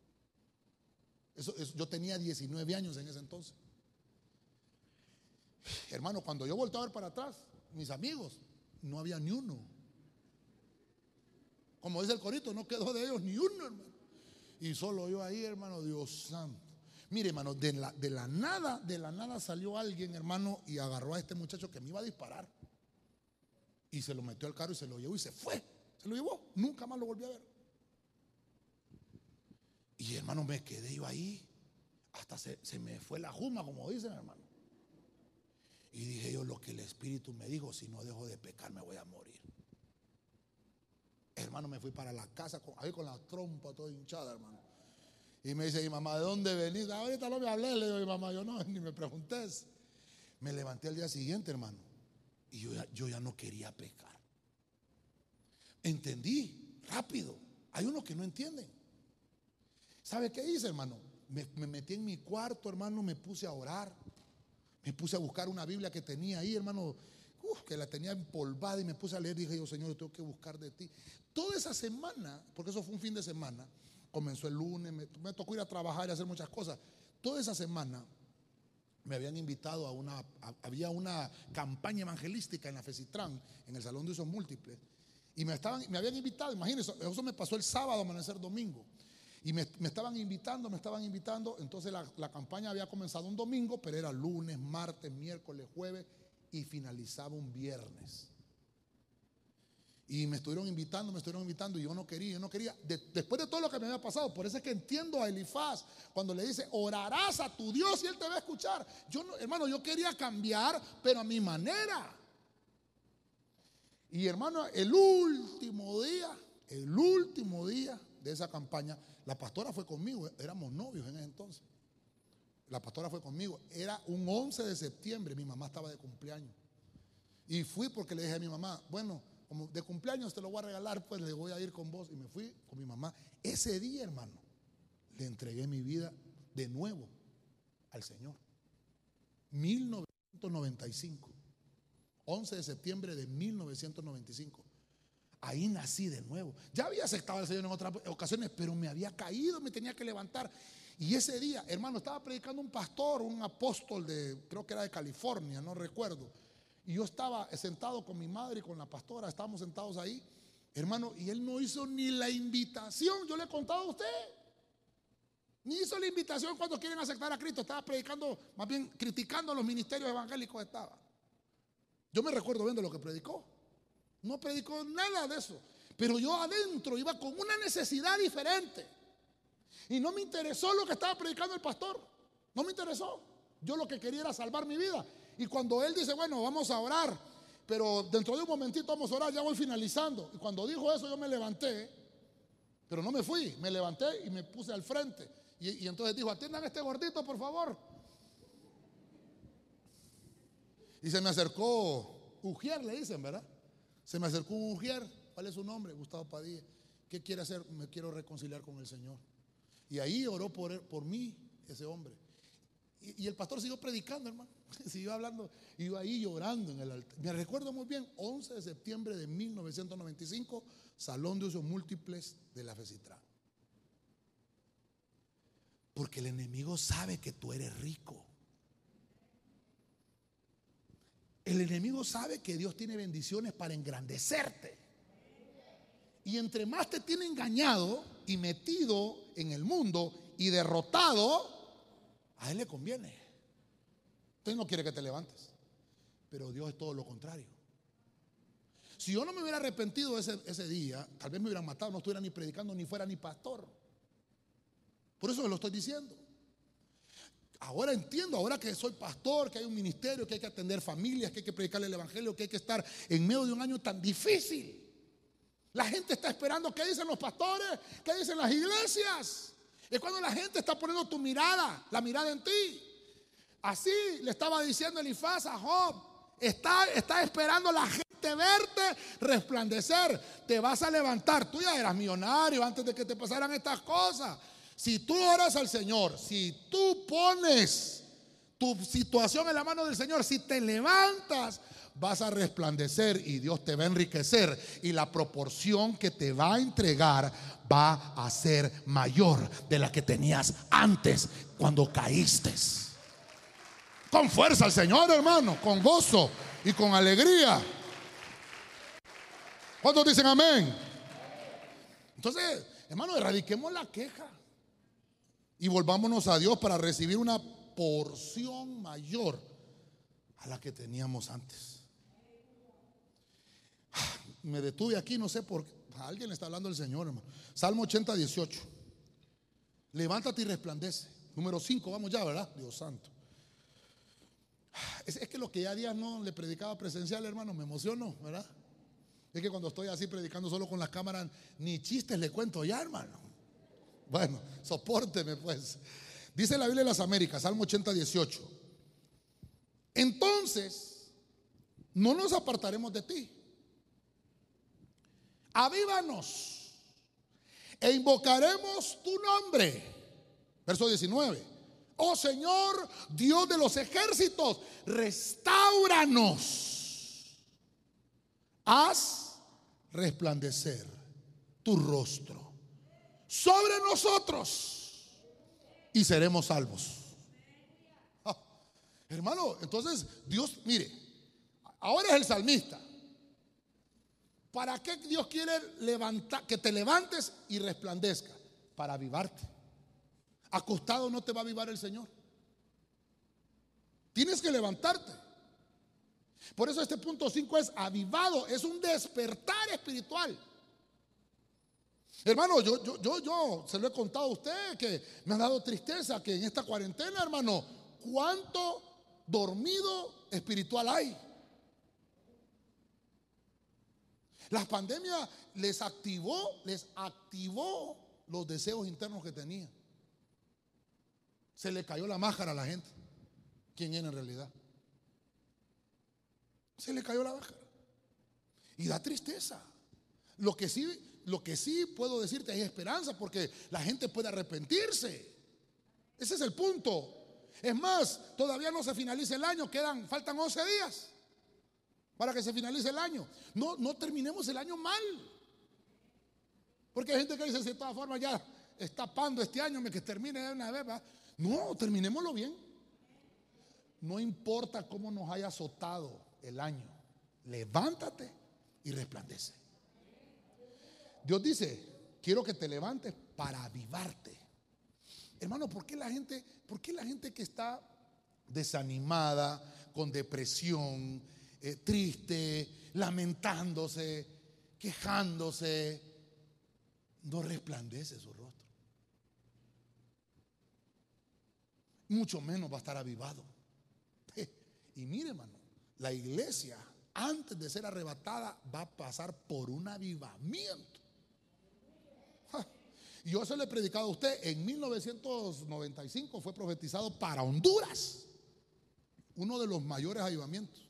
[SPEAKER 2] Yo tenía 19 años en ese entonces. Hermano, cuando yo volteé a ver para atrás, mis amigos, no había ni uno. Como dice el corito, no quedó de ellos ni uno, hermano. Y solo yo ahí, hermano, Dios santo. Mire, hermano, de la, de la nada, de la nada salió alguien, hermano, y agarró a este muchacho que me iba a disparar. Y se lo metió al carro y se lo llevó y se fue. Se lo llevó. Nunca más lo volví a ver. Y hermano, me quedé yo ahí. Hasta se, se me fue la juma, como dicen, hermano. Y dije yo, lo que el Espíritu me dijo, si no dejo de pecar, me voy a morir. Hermano, me fui para la casa, con, ahí con la trompa toda hinchada, hermano. Y me dice mi mamá, ¿de dónde venís? Ah, ahorita no me hablé, le digo mamá, yo no, ni me preguntes. Me levanté al día siguiente, hermano. Y yo ya, yo ya no quería pecar. Entendí rápido. Hay unos que no entienden. ¿Sabe qué hice, hermano? Me, me metí en mi cuarto, hermano, me puse a orar. Me puse a buscar una Biblia que tenía ahí, hermano, que la tenía empolvada y me puse a leer. Dije yo, Señor, yo tengo que buscar de ti. Toda esa semana, porque eso fue un fin de semana, comenzó el lunes, me, tocó ir a trabajar y hacer muchas cosas. Toda esa semana me habían invitado a una, había una campaña evangelística en la FECITRAN, en el Salón de Usos Múltiples. Y me, estaban, me habían invitado, imagínense, eso me pasó el sábado, amanecer domingo. Y me, estaban invitando, me estaban invitando. Entonces la, campaña había comenzado un domingo, pero era lunes, martes, miércoles, jueves y finalizaba un viernes. Y me estuvieron invitando, me estuvieron invitando y yo no quería, yo no quería. después de todo lo que me había pasado, por eso es que entiendo a Elifaz cuando le dice, orarás a tu Dios y Él te va a escuchar. Yo, hermano, yo quería cambiar, pero a mi manera. Y hermano, el último día, el último día de esa campaña, la pastora fue conmigo, éramos novios en ese entonces. La pastora fue conmigo, era un 11 de septiembre, mi mamá estaba de cumpleaños. Y fui porque le dije a mi mamá, bueno, como de cumpleaños te lo voy a regalar, pues le voy a ir con vos. Y me fui con mi mamá. Ese día, hermano, le entregué mi vida de nuevo al Señor. 1995. 11 de septiembre de 1995. Ahí nací de nuevo. Ya había aceptado al Señor en otras ocasiones, pero me había caído, me tenía que levantar. Y ese día, hermano, estaba predicando un pastor, un apóstol de, creo que era de California, no recuerdo. Y yo estaba sentado con mi madre y con la pastora, estábamos sentados ahí, hermano, y él no hizo ni la invitación. Yo le he contado a usted. Ni hizo la invitación cuando quieren aceptar a Cristo. Estaba predicando, más bien criticando los ministerios evangélicos. Estaba. Yo me recuerdo viendo lo que predicó. No predicó nada de eso. Pero yo adentro iba con una necesidad diferente. Y no me interesó lo que estaba predicando el pastor. No me interesó. Yo lo que quería era salvar mi vida. Y cuando él dice, bueno, vamos a orar, pero dentro de un momentito vamos a orar, ya voy finalizando. Y cuando dijo eso yo me levanté, pero no me fui, me levanté y me puse al frente. Y, entonces dijo, atiendan a este gordito, por favor. Y se me acercó Ujier, le dicen, ¿verdad? Se me acercó un mujer, ¿cuál es su nombre? Gustavo Padilla. ¿Qué quiere hacer? Me quiero reconciliar con el Señor. Y ahí oró por, por mí ese hombre. Y, el pastor siguió predicando, hermano. Siguió hablando. Y yo ahí llorando en el altar. Me recuerdo muy bien, 11 de septiembre de 1995, Salón de Usos Múltiples de la FECITRA. Porque el enemigo sabe que tú eres rico. El enemigo sabe que Dios tiene bendiciones para engrandecerte. Y entre más te tiene engañado y metido en el mundo y derrotado, a él le conviene. Usted no quiere que te levantes. Pero Dios es todo lo contrario. Si yo no me hubiera arrepentido ese, ese día, tal vez me hubieran matado, no estuviera ni predicando, ni fuera ni pastor. Por eso me lo estoy diciendo. Ahora entiendo, ahora que soy pastor, que hay un ministerio, que hay que atender familias, que hay que predicarle el evangelio, que hay que estar en medio de un año tan difícil. La gente está esperando qué dicen los pastores, qué dicen las iglesias. Es cuando la gente está poniendo tu mirada, la mirada en ti. Así le estaba diciendo Elifaz a Job. Está, esperando la gente verte resplandecer. Te vas a levantar. Tú ya eras millonario antes de que te pasaran estas cosas. Si tú oras al Señor, si tú pones tu situación en la mano del Señor, si te levantas, vas a resplandecer y Dios te va a enriquecer y la proporción que te va a entregar va a ser mayor de la que tenías antes cuando caíste. Con fuerza al Señor, hermano, con gozo y con alegría. ¿Cuántos dicen amén? Entonces, hermano, erradiquemos la queja y volvámonos a Dios para recibir una porción mayor a la que teníamos antes. Me detuve aquí, no sé por qué. Alguien le está hablando el Señor, hermano. Salmo 80, 18. Levántate y resplandece. Número 5, vamos ya, ¿verdad? Dios santo. Es, que lo que ya días no le predicaba presencial, hermano, me emocionó, ¿verdad? Es que cuando estoy así predicando solo con las cámaras, ni chistes le cuento ya, hermano. Bueno, soporteme pues. Dice la Biblia de las Américas, Salmo 80, 18. Entonces, no nos apartaremos de ti. Avívanos e invocaremos tu nombre. Verso 19. Oh Señor, Dios de los ejércitos, restauranos. Haz resplandecer tu rostro sobre nosotros y seremos salvos. Ah, hermano, entonces Dios, mire, ahora es el salmista. ¿Para qué Dios quiere levantar, que te levantes y resplandezca? Para avivarte. Acostado no te va a avivar el Señor. Tienes que levantarte. Por eso este punto 5 es avivado, es un despertar espiritual. Hermano, yo, yo, yo, yo se lo he contado a usted que me ha dado tristeza que en esta cuarentena, hermano, cuánto dormido espiritual hay. La pandemia les activó, les activó los deseos internos que tenían. Se le cayó la máscara a la gente. ¿Quién era en realidad? Se le cayó la máscara. Y da tristeza. Lo que sí, lo que sí puedo decirte es esperanza porque la gente puede arrepentirse. Ese es el punto. Es más, todavía no se finaliza el año, quedan, faltan 11 días para que se finalice el año. No, no terminemos el año mal. Porque hay gente que dice, de todas formas ya está pando este año, me que termine de una vez. No, terminémoslo bien. No importa cómo nos haya azotado el año, levántate y resplandece. Dios dice, quiero que te levantes para avivarte. Hermano, ¿por qué la gente, por qué la gente que está desanimada, con depresión, eh, triste, lamentándose, quejándose, no resplandece su rostro. Mucho menos va a estar avivado. Y mire, hermano, la iglesia, antes de ser arrebatada, va a pasar por un avivamiento. Yo se lo he predicado a usted. En 1995 fue profetizado para Honduras. Uno de los mayores avivamientos.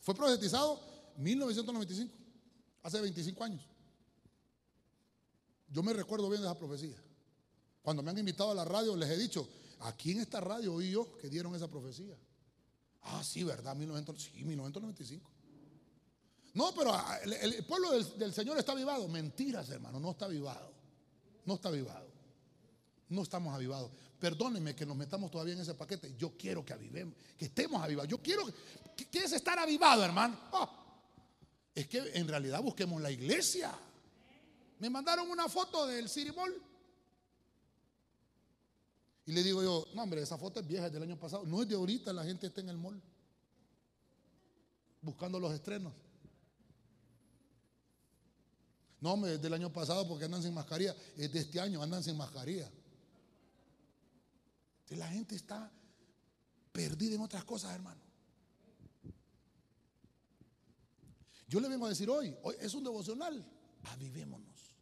[SPEAKER 2] Fue profetizado 1995, hace 25 años. Yo me recuerdo bien de esa profecía. Cuando me han invitado a la radio, les he dicho, aquí en esta radio oí yo que dieron esa profecía. Ah, sí, ¿verdad? sí, 1995. No, pero ah, el, pueblo del, del, Señor está avivado. Mentiras, hermano, no está avivado. No está avivado. No estamos avivados. Perdónenme que nos metamos todavía en ese paquete. Yo quiero que avivemos, que estemos avivados. Yo quiero. ¿Qué es estar avivado, hermano? Oh, es que en realidad busquemos la iglesia. Me mandaron una foto del City Y le digo yo, no, hombre, esa foto es vieja, es del año pasado. No es de ahorita, la gente está en el mall. Buscando los estrenos. No, hombre, es del año pasado porque andan sin mascarilla. Es de este año, andan sin mascarilla la gente está perdida en otras cosas, hermano. Yo le vengo a decir hoy, hoy es un devocional, avivémonos.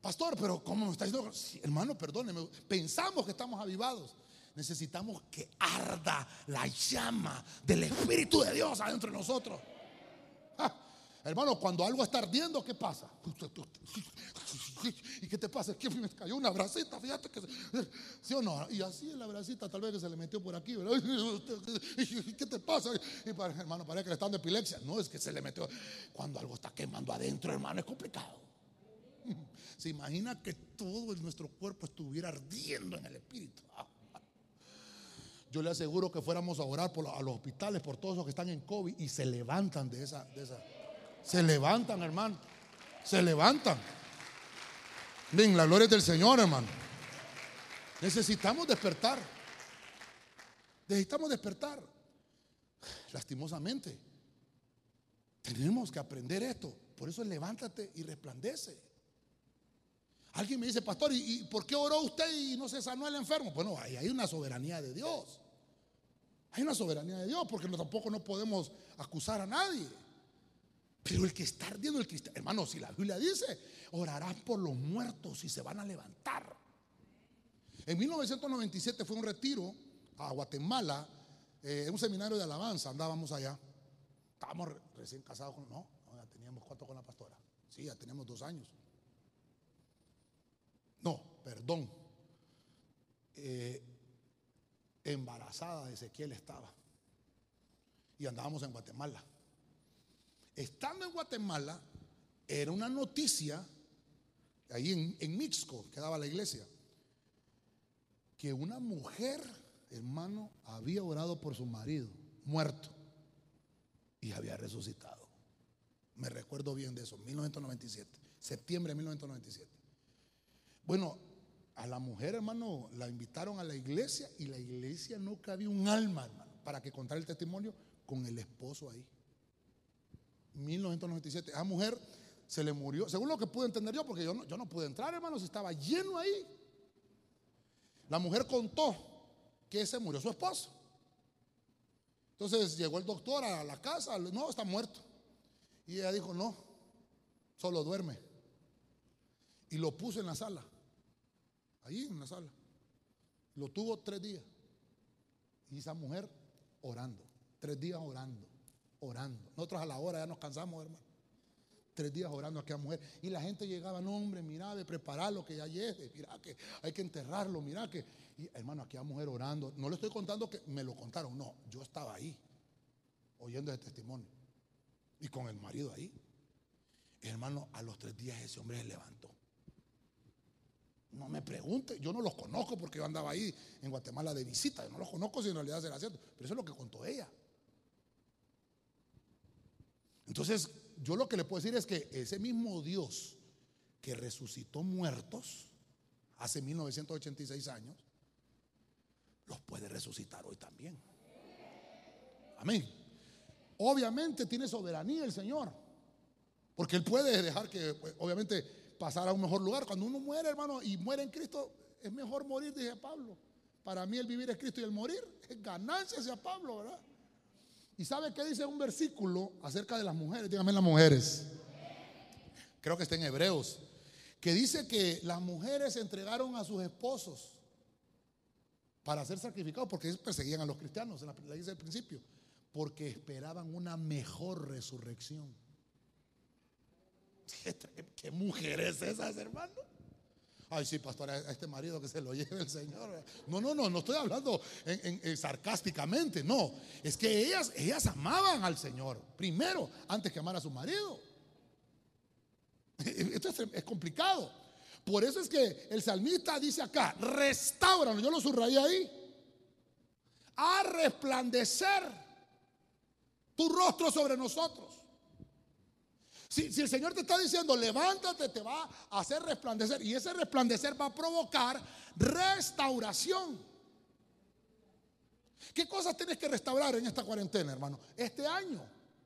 [SPEAKER 2] Pastor, pero ¿cómo me está diciendo? hermano, perdóneme, pensamos que estamos avivados. Necesitamos que arda la llama del Espíritu de Dios adentro de nosotros. Hermano, cuando algo está ardiendo, ¿qué pasa? ¿Y qué te pasa? Es que me cayó una bracita, fíjate que... ¿Sí o no? Y así la bracita tal vez que se le metió por aquí, ¿verdad? ¿Qué te pasa? Y hermano, parece que le están de epilepsia. No, es que se le metió... Cuando algo está quemando adentro, hermano, es complicado. Se imagina que todo nuestro cuerpo estuviera ardiendo en el espíritu. Yo le aseguro que fuéramos a orar por a los hospitales, por todos los que están en COVID y se levantan de esa. Se levantan, hermano. Se levantan. Ven, la gloria del Señor, hermano. Necesitamos despertar. Necesitamos despertar. Lastimosamente. Tenemos que aprender esto. Por eso levántate y resplandece. Alguien me dice, pastor, ¿y, por qué oró usted y no se sanó el enfermo? Bueno, ahí hay una soberanía de Dios. Hay una soberanía de Dios porque tampoco no podemos acusar a nadie. Pero el que está ardiendo, el cristiano, hermano, si la Biblia dice, orarás por los muertos y se van a levantar. En 1997 fue un retiro a Guatemala, eh, en un seminario de alabanza, andábamos allá. Estábamos recién casados con, no, ya teníamos cuatro con la pastora. Sí, ya teníamos dos años. No, perdón. Eh, embarazada de Ezequiel estaba. Y andábamos en Guatemala. Estando en Guatemala, era una noticia, ahí en, en Mixco, quedaba la iglesia, que una mujer, hermano, había orado por su marido, muerto, y había resucitado. Me recuerdo bien de eso, 1997, septiembre de 1997. Bueno, a la mujer, hermano, la invitaron a la iglesia y la iglesia no cabía un alma, hermano, para que contara el testimonio con el esposo ahí. 1997. A mujer se le murió, según lo que pude entender yo, porque yo no, yo no pude entrar, hermano, si estaba lleno ahí. La mujer contó que se murió su esposo. Entonces llegó el doctor a la casa, no, está muerto. Y ella dijo, no, solo duerme. Y lo puso en la sala, ahí en la sala. Lo tuvo tres días. Y esa mujer orando, tres días orando orando. Nosotros a la hora ya nos cansamos, hermano. Tres días orando a aquella mujer. Y la gente llegaba, no, hombre, mira, de prepararlo, que ya llegue, mira, que hay que enterrarlo, mira, que. Y hermano, aquella mujer orando. No le estoy contando que me lo contaron, no, yo estaba ahí, oyendo ese testimonio. Y con el marido ahí. Hermano, a los tres días ese hombre se levantó. No me pregunte, yo no los conozco porque yo andaba ahí en Guatemala de visita, yo no los conozco si en realidad será cierto, pero eso es lo que contó ella. Entonces, yo lo que le puedo decir es que ese mismo Dios que resucitó muertos hace 1986 años, los puede resucitar hoy también. Amén. Obviamente tiene soberanía el Señor, porque Él puede dejar que, pues, obviamente, pasar a un mejor lugar. Cuando uno muere, hermano, y muere en Cristo, es mejor morir, dije Pablo. Para mí el vivir es Cristo y el morir es ganancia hacia Pablo, ¿verdad? ¿Y sabe qué dice un versículo acerca de las mujeres? Dígame las mujeres. Creo que está en Hebreos. Que dice que las mujeres entregaron a sus esposos para ser sacrificados porque perseguían a los cristianos en la ley del principio. Porque esperaban una mejor resurrección. ¿Qué mujer es hermano? Ay, sí, pastor, a este marido que se lo lleve el Señor. No, no, no, no estoy hablando en, sarcásticamente, no. Es que ellas, ellas amaban al Señor primero, antes que amar a su marido. Esto es, complicado. Por eso es que el salmista dice acá, restauranos, yo lo subrayé ahí, a resplandecer tu rostro sobre nosotros. Si, el Señor te está diciendo, levántate, te va a hacer resplandecer. Y ese resplandecer va a provocar restauración. ¿Qué cosas tienes que restaurar en esta cuarentena, hermano? Este año.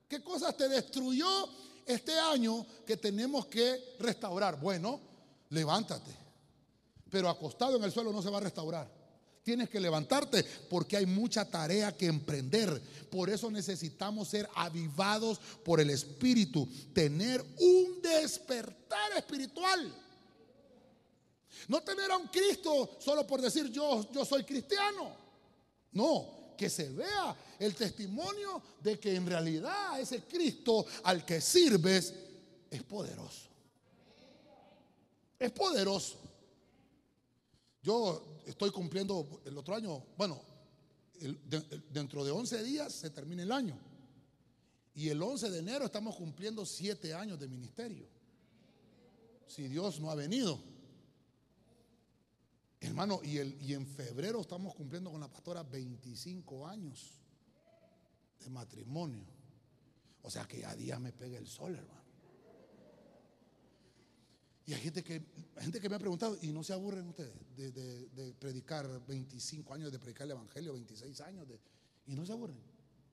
[SPEAKER 2] ¿Qué cosas te destruyó este año que tenemos que restaurar? Bueno, levántate. Pero acostado en el suelo no se va a restaurar. Tienes que levantarte porque hay mucha tarea que emprender. Por eso necesitamos ser avivados por el Espíritu, tener un despertar espiritual. No tener a un Cristo solo por decir yo, yo soy cristiano. No, que se vea el testimonio de que en realidad ese Cristo al que sirves es poderoso. Es poderoso. Yo estoy cumpliendo el otro año, bueno, dentro de 11 días se termina el año. Y el 11 de enero estamos cumpliendo 7 años de ministerio. Si Dios no ha venido. Hermano, y, el, y en febrero estamos cumpliendo con la pastora 25 años de matrimonio. O sea que a día me pega el sol, hermano. Y hay gente que, gente que me ha preguntado, ¿y no se aburren ustedes de, predicar 25 años, de predicar el Evangelio, 26 años? ¿Y no se aburren?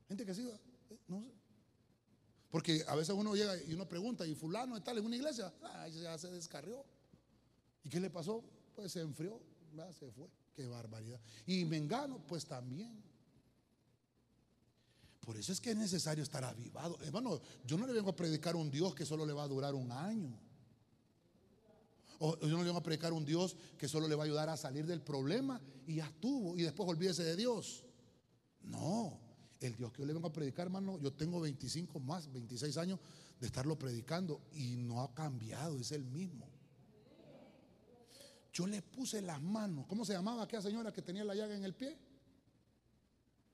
[SPEAKER 2] Gente que siga, eh, no sé. Porque a veces uno llega y uno pregunta, ¿y fulano tal en una iglesia? Ah, ya se descarrió. ¿Y qué le pasó? Pues se enfrió, se fue. Qué barbaridad. Y Mengano, pues también. Por eso es que es necesario estar avivado. Hermano, yo no le vengo a predicar un Dios que solo le va a durar un año. O yo no le vengo a predicar un Dios que solo le va a ayudar a salir del problema y ya estuvo y después olvídese de Dios. No, el Dios que yo le vengo a predicar, hermano, yo tengo 25 más, 26 años de estarlo predicando y no ha cambiado, es el mismo. Yo le puse las manos. ¿Cómo se llamaba aquella señora que tenía la llaga en el pie?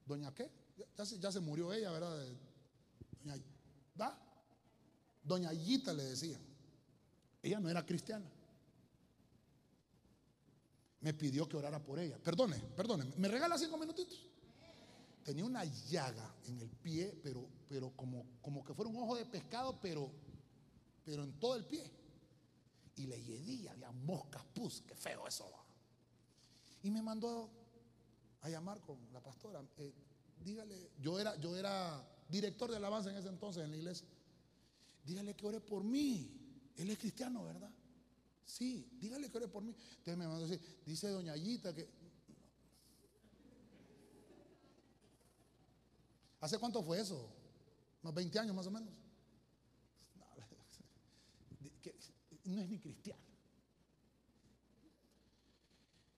[SPEAKER 2] ¿Doña qué? Ya, se, murió ella, ¿verdad? Doña, ¿va? Doña Yita le decían. Ella no era cristiana me pidió que orara por ella. Perdone, perdone, ¿me regala cinco minutitos? Tenía una llaga en el pie, pero, pero como, como que fuera un ojo de pescado, pero, pero en todo el pie. Y le yedía, había moscas, pus, qué feo eso. Y me mandó a llamar con la pastora. Eh, dígale, yo era, yo era director de alabanza en ese entonces en la iglesia. Dígale que ore por mí. Él es cristiano, ¿verdad? Sí, dígale que ore por mí. Entonces me mandó a decir, dice doña Ayita que... ¿Hace cuánto fue eso? Unos 20 años más o menos. No, es ni cristiano.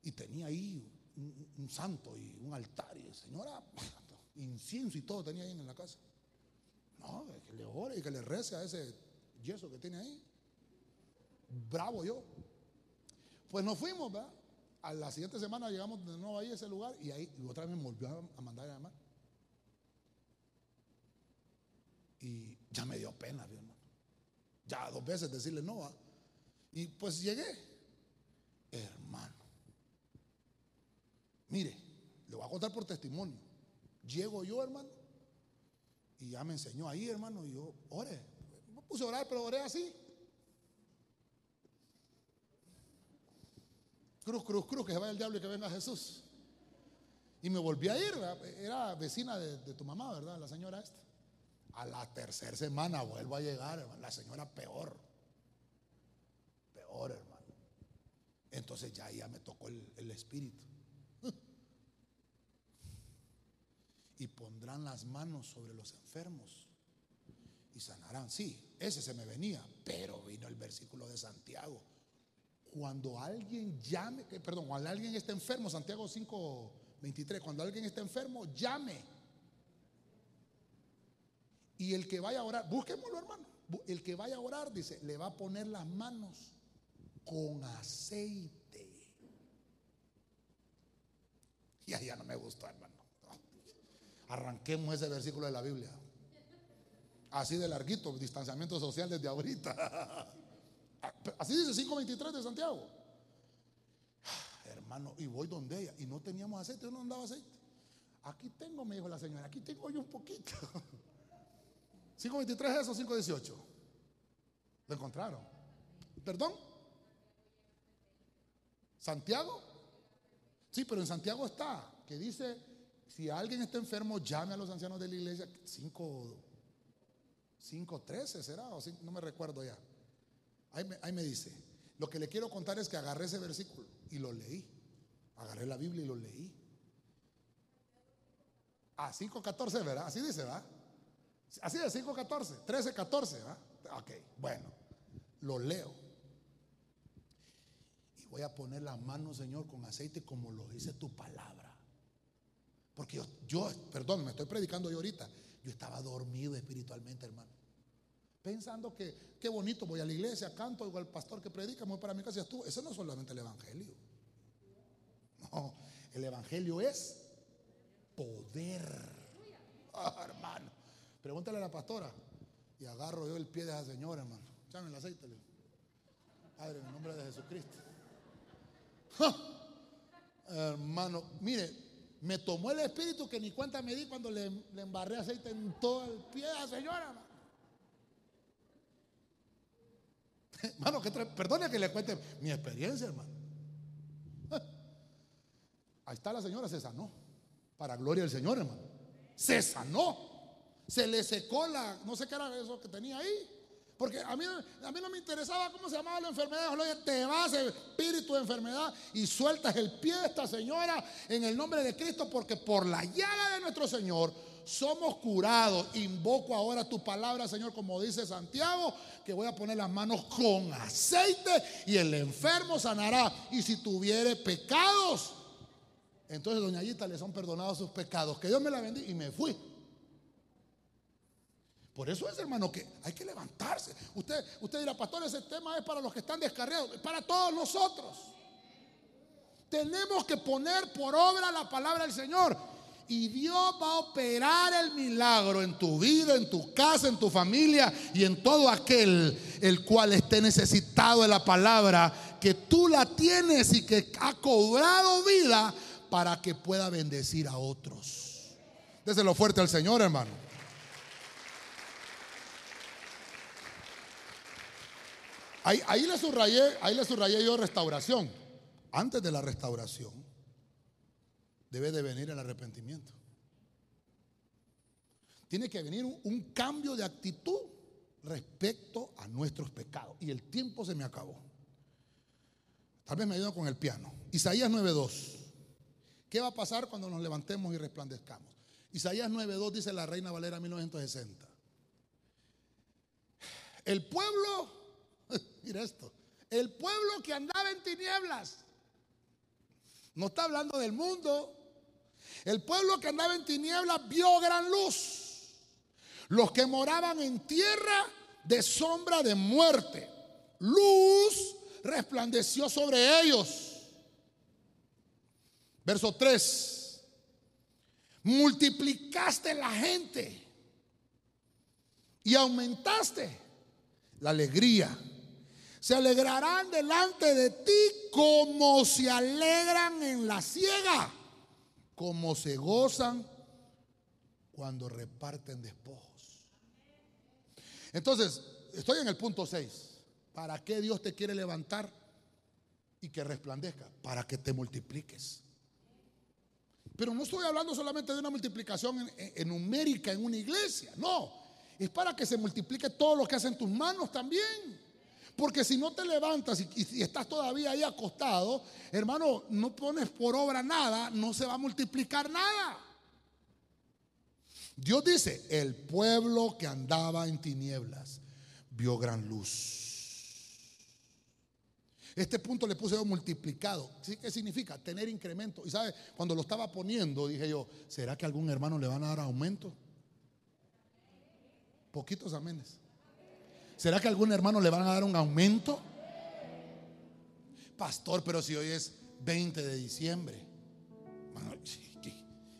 [SPEAKER 2] Y tenía ahí un, santo y un altar y señora, incienso y todo tenía ahí en la casa. No, que le ore y que le rece a ese yeso que tiene ahí bravo yo. Pues nos fuimos, ¿verdad? A la siguiente semana llegamos de nuevo ahí a ese lugar y ahí otra vez me volvió a mandar a llamar. Y ya me dio pena, hermano. Ya dos veces decirle no. Y pues llegué, hermano. Mire, le voy a contar por testimonio. Llego yo, hermano, y ya me enseñó ahí, hermano, y yo ore. Me puse a orar, pero oré así. Cruz, cruz, cruz, que se vaya el diablo y que venga Jesús. Y me volví a ir, era vecina de, tu mamá, ¿verdad? La señora esta. A la tercera semana vuelvo a llegar, la señora peor. Peor, hermano. Entonces ya, ya me tocó el espíritu. y pondrán las manos sobre los enfermos y sanarán. Sí, ese se me venía, pero vino el versículo de Santiago cuando alguien llame, perdón, cuando alguien está enfermo, Santiago 5, 23, cuando alguien está enfermo, llame. Y el que vaya a orar, búsquemoslo hermano, el que vaya a orar, dice, le va a poner las manos con aceite. Y ya no me gustó, hermano. Arranquemos ese versículo de la Biblia. Así de larguito, distanciamiento social desde ahorita. Así dice 5.23 de Santiago. Ah, hermano, y voy donde ella. Y no teníamos aceite, yo no andaba aceite. Aquí tengo, me dijo la señora, aquí tengo yo un poquito. 5.23 es eso, 5.18. Lo encontraron. ¿Perdón? ¿Santiago? Sí, pero en Santiago está, que dice, si alguien está enfermo, llame a los ancianos de la iglesia. 5.13 será, o no me recuerdo ya. Ahí me, dice, lo que le quiero contar es que agarré ese versículo y lo leí. Agarré la Biblia y lo leí. A 5.14, ¿verdad? Así dice, ¿verdad? Así de 5.14, 13.14, ¿verdad? Ok, bueno, lo leo. Y voy a poner la mano, Señor, con aceite como lo dice tu palabra. Porque yo, yo, perdón, me estoy predicando yo ahorita. Yo estaba dormido espiritualmente, hermano. Pensando que qué bonito, voy a la iglesia, canto, oigo al pastor que predica, voy para mi casa y estuvo. Eso no es solamente el evangelio. No, el evangelio es poder. Ah, hermano, pregúntale a la pastora. Y agarro yo el pie de esa señora, hermano. Echame el aceite. Padre, en el nombre de Jesucristo. Hermano, mire, me tomó el espíritu que ni cuenta me di cuando le, embarré aceite en todo el pie de la señora. Hermano, que perdone que le cuente mi experiencia, hermano. Ahí está la señora, se sanó. Para gloria del Señor, hermano. Se sanó. Se le secó la, no sé qué era eso que tenía ahí. Porque a mí, a mí no me interesaba cómo se llamaba la enfermedad. Te vas, espíritu de enfermedad, y sueltas el pie de esta señora en el nombre de Cristo, porque por la llaga de nuestro Señor somos curados. Invoco ahora tu palabra, Señor, como dice Santiago, que voy a poner las manos con aceite y el enfermo sanará. Y si tuviere pecados, entonces doña Yita le son perdonados sus pecados. Que Dios me la bendiga y me fui. Por eso es, hermano, que hay que levantarse. Usted, usted dirá, pastor, ese tema es para los que están descarriados, es para todos nosotros. Tenemos que poner por obra la palabra del Señor. Y Dios va a operar el milagro en tu vida, en tu casa, en tu familia y en todo aquel el cual esté necesitado de la palabra, que tú la tienes y que ha cobrado vida para que pueda bendecir a otros. Déselo fuerte al Señor, hermano. Ahí, le subrayé, ahí le subrayé yo restauración. Antes de la restauración debe de venir el arrepentimiento. Tiene que venir un, cambio de actitud respecto a nuestros pecados. Y el tiempo se me acabó. Tal vez me ayudan con el piano. Isaías 9.2. ¿Qué va a pasar cuando nos levantemos y resplandezcamos? Isaías 9.2 dice la Reina Valera 1960. El pueblo Mira esto. El pueblo que andaba en tinieblas. No está hablando del mundo. El pueblo que andaba en tinieblas vio gran luz. Los que moraban en tierra de sombra de muerte. Luz resplandeció sobre ellos. Verso 3. Multiplicaste la gente y aumentaste la alegría se alegrarán delante de ti como se alegran en la ciega, como se gozan cuando reparten despojos. Entonces, estoy en el punto 6. ¿Para qué Dios te quiere levantar y que resplandezca? Para que te multipliques. Pero no estoy hablando solamente de una multiplicación en, numérica en una iglesia, no. Es para que se multiplique todo lo que hacen tus manos también. Porque si no te levantas y, estás todavía ahí acostado, hermano, no pones por obra nada, no se va a multiplicar nada. Dios dice, el pueblo que andaba en tinieblas vio gran luz. Este punto le puse yo multiplicado. ¿Qué significa? Tener incremento. Y sabe, cuando lo estaba poniendo, dije yo, ¿será que algún hermano le van a dar aumento? Poquitos amenes. ¿Será que a algún hermano le van a dar un aumento? Pastor, pero si hoy es 20 de diciembre.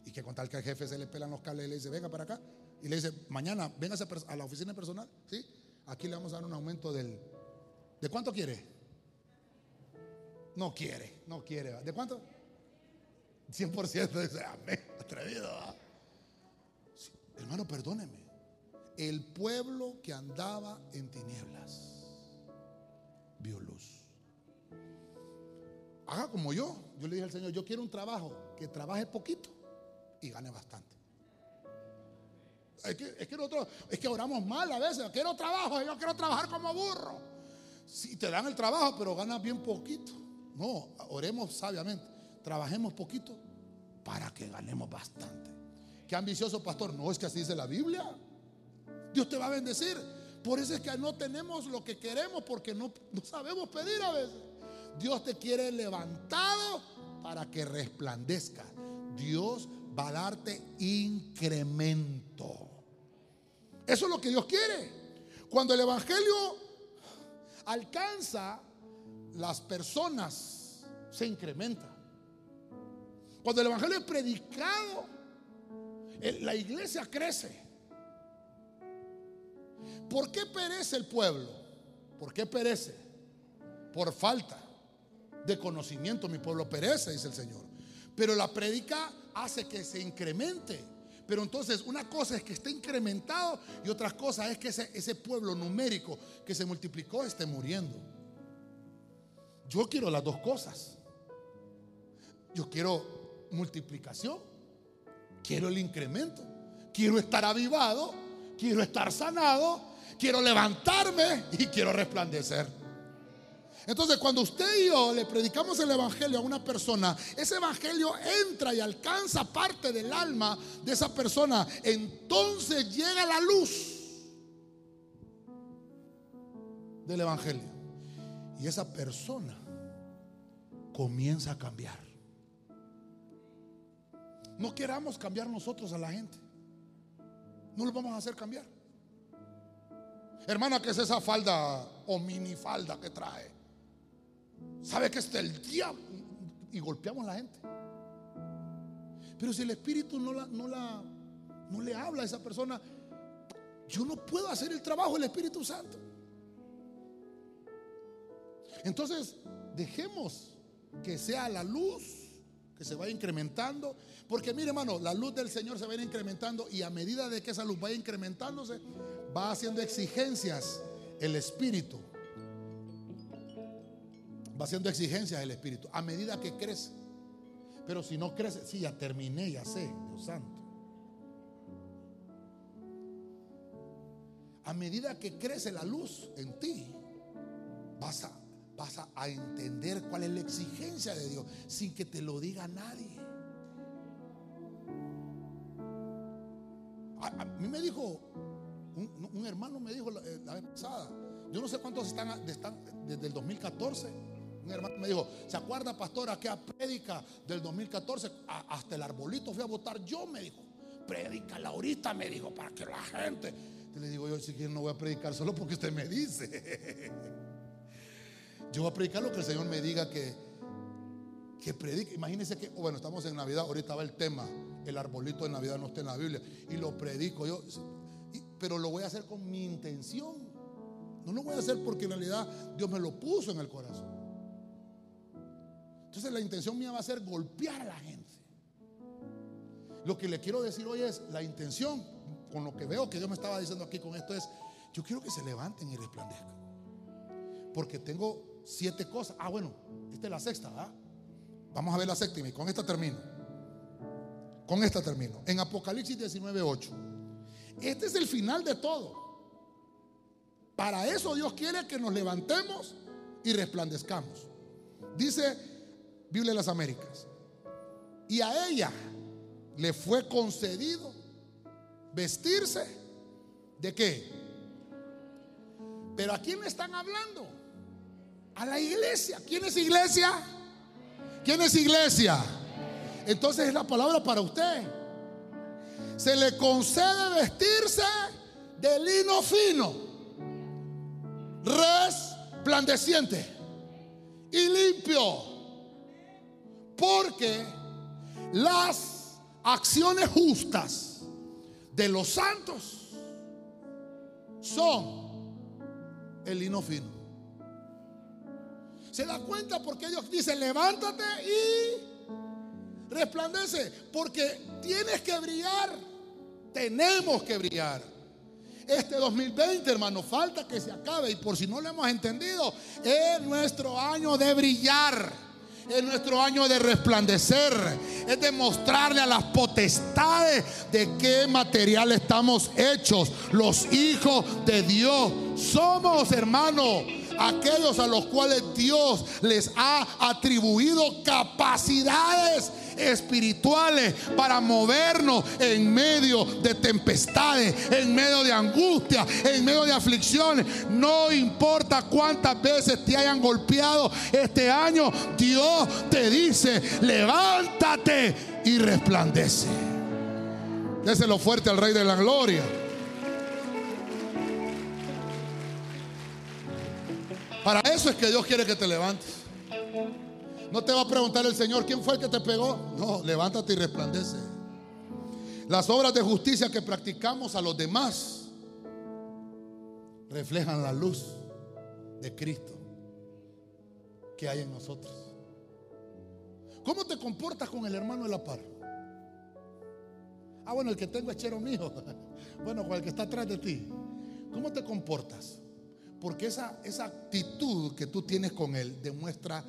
[SPEAKER 2] y que con tal que al jefe se le pelan los cables y le dice, venga para acá. Y le dice, mañana, véngase a la oficina personal. ¿sí? Aquí le vamos a dar un aumento del... ¿De cuánto quiere? No quiere, no quiere. ¿De cuánto? 100%. Dice, amén, atrevido. hermano, perdóneme el pueblo que andaba en tinieblas vio luz. Haga como yo. Yo le dije al Señor, yo quiero un trabajo que trabaje poquito y gane bastante. Es que, es que nosotros, es que oramos mal a veces. Quiero trabajo, yo quiero trabajar como burro. Si te dan el trabajo, pero ganas bien poquito. No, oremos sabiamente. Trabajemos poquito para que ganemos bastante. Qué ambicioso pastor. No es que así dice la Biblia. Dios te va a bendecir. Por eso es que no tenemos lo que queremos porque no, sabemos pedir a veces. Dios te quiere levantado para que resplandezca. Dios va a darte incremento. Eso es lo que Dios quiere. Cuando el Evangelio alcanza las personas, se incrementa. Cuando el Evangelio es predicado, la iglesia crece. ¿Por qué perece el pueblo? ¿Por qué perece? Por falta de conocimiento. Mi pueblo perece, dice el Señor. Pero la predica hace que se incremente. Pero entonces una cosa es que esté incrementado y otra cosa es que ese, ese pueblo numérico que se multiplicó esté muriendo. Yo quiero las dos cosas. Yo quiero multiplicación, quiero el incremento, quiero estar avivado, quiero estar sanado, quiero levantarme y quiero resplandecer. Entonces, cuando usted y yo le predicamos el Evangelio a una persona, ese Evangelio entra y alcanza parte del alma de esa persona. Entonces llega la luz del Evangelio. Y esa persona comienza a cambiar. No queramos cambiar nosotros a la gente. No lo vamos a hacer cambiar. Hermana, ¿qué es esa falda o minifalda que trae? ¿Sabe que es el diablo? Y golpeamos a la gente. Pero si el Espíritu no, la, no, la, no le habla a esa persona, yo no puedo hacer el trabajo del Espíritu Santo. Entonces, dejemos que sea la luz que se vaya incrementando. Porque mire, hermano, la luz del Señor se va a ir incrementando y a medida de que esa luz vaya incrementándose, va haciendo exigencias el Espíritu. Va haciendo exigencias el Espíritu a medida que crece. Pero si no crece, sí, ya terminé, ya sé, Dios santo. A medida que crece la luz en ti, vas a vas a, entender cuál es la exigencia de Dios sin que te lo diga nadie. A, mí me dijo, un, hermano me dijo la, eh, vez pasada, yo no sé cuántos están, desde el 2014. Un hermano me dijo, ¿se acuerda, pastor, aquella prédica del 2014? hasta el arbolito fui a votar yo, me dijo. Prédicala ahorita, me dijo, para que la gente. Y le digo yo, si quieren no voy a predicar solo porque usted me dice. Yo voy a predicar lo que el Señor me diga que, que predique. Imagínense que, bueno, estamos en Navidad, ahorita va el tema, el arbolito de Navidad no está en la Biblia, y lo predico yo, pero lo voy a hacer con mi intención. No lo voy a hacer porque en realidad Dios me lo puso en el corazón. Entonces la intención mía va a ser golpear a la gente. Lo que le quiero decir hoy es, la intención, con lo que veo que Dios me estaba diciendo aquí con esto es, yo quiero que se levanten y resplandezcan. Porque tengo siete cosas. Ah, bueno, esta es la sexta, ¿verdad? Vamos a ver la séptima y con esta termino. Con esta termino. En Apocalipsis 19, 8. Este es el final de todo. Para eso Dios quiere que nos levantemos y resplandezcamos. Dice Biblia de las Américas. Y a ella le fue concedido vestirse de qué? Pero a quién están hablando? A la iglesia. ¿Quién es iglesia? ¿Quién es iglesia? Entonces es la palabra para usted. Se le concede vestirse de lino fino, resplandeciente y limpio. Porque las acciones justas de los santos son el lino fino. ¿Se da cuenta porque Dios dice, levántate y resplandece? Porque tienes que brillar, tenemos que brillar. Este 2020, hermano, falta que se acabe y por si no lo hemos entendido, es nuestro año de brillar. Es nuestro año de resplandecer. Es de mostrarle a las potestades de qué material estamos hechos. Los hijos de Dios. Somos, hermano, aquellos a los cuales Dios les ha atribuido capacidades espirituales para movernos en medio de tempestades, en medio de angustia, en medio de aflicciones. No importa cuántas veces te hayan golpeado este año, Dios te dice, levántate y resplandece. Déselo fuerte al Rey de la Gloria. Para eso es que Dios quiere que te levantes. No te va a preguntar el Señor quién fue el que te pegó. No, levántate y resplandece. Las obras de justicia que practicamos a los demás reflejan la luz de Cristo que hay en nosotros. ¿Cómo te comportas con el hermano de la par? Ah, bueno, el que tengo es chero mío. Bueno, con el que está atrás de ti. ¿Cómo te comportas? Porque esa, esa actitud que tú tienes con él demuestra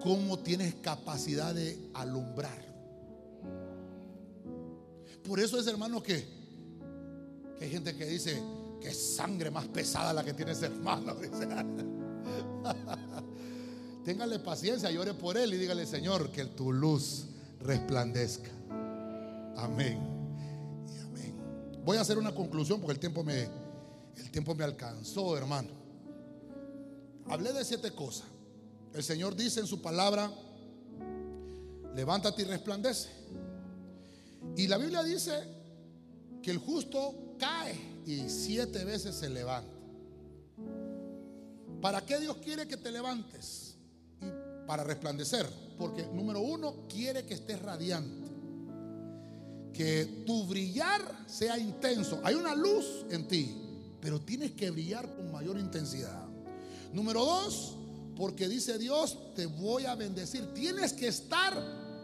[SPEAKER 2] cómo tienes capacidad de alumbrar. Por eso es, hermano, que, que hay gente que dice que sangre más pesada la que tiene ese hermano. Téngale paciencia, llore por él y dígale, Señor, que tu luz resplandezca. Amén. Amén. Voy a hacer una conclusión porque el tiempo me, el tiempo me alcanzó, hermano. Hablé de siete cosas. El Señor dice en su palabra, levántate y resplandece. Y la Biblia dice que el justo cae y siete veces se levanta. ¿Para qué Dios quiere que te levantes? Para resplandecer. Porque número uno, quiere que estés radiante. Que tu brillar sea intenso. Hay una luz en ti, pero tienes que brillar con mayor intensidad. Número dos, porque dice Dios, te voy a bendecir. Tienes que estar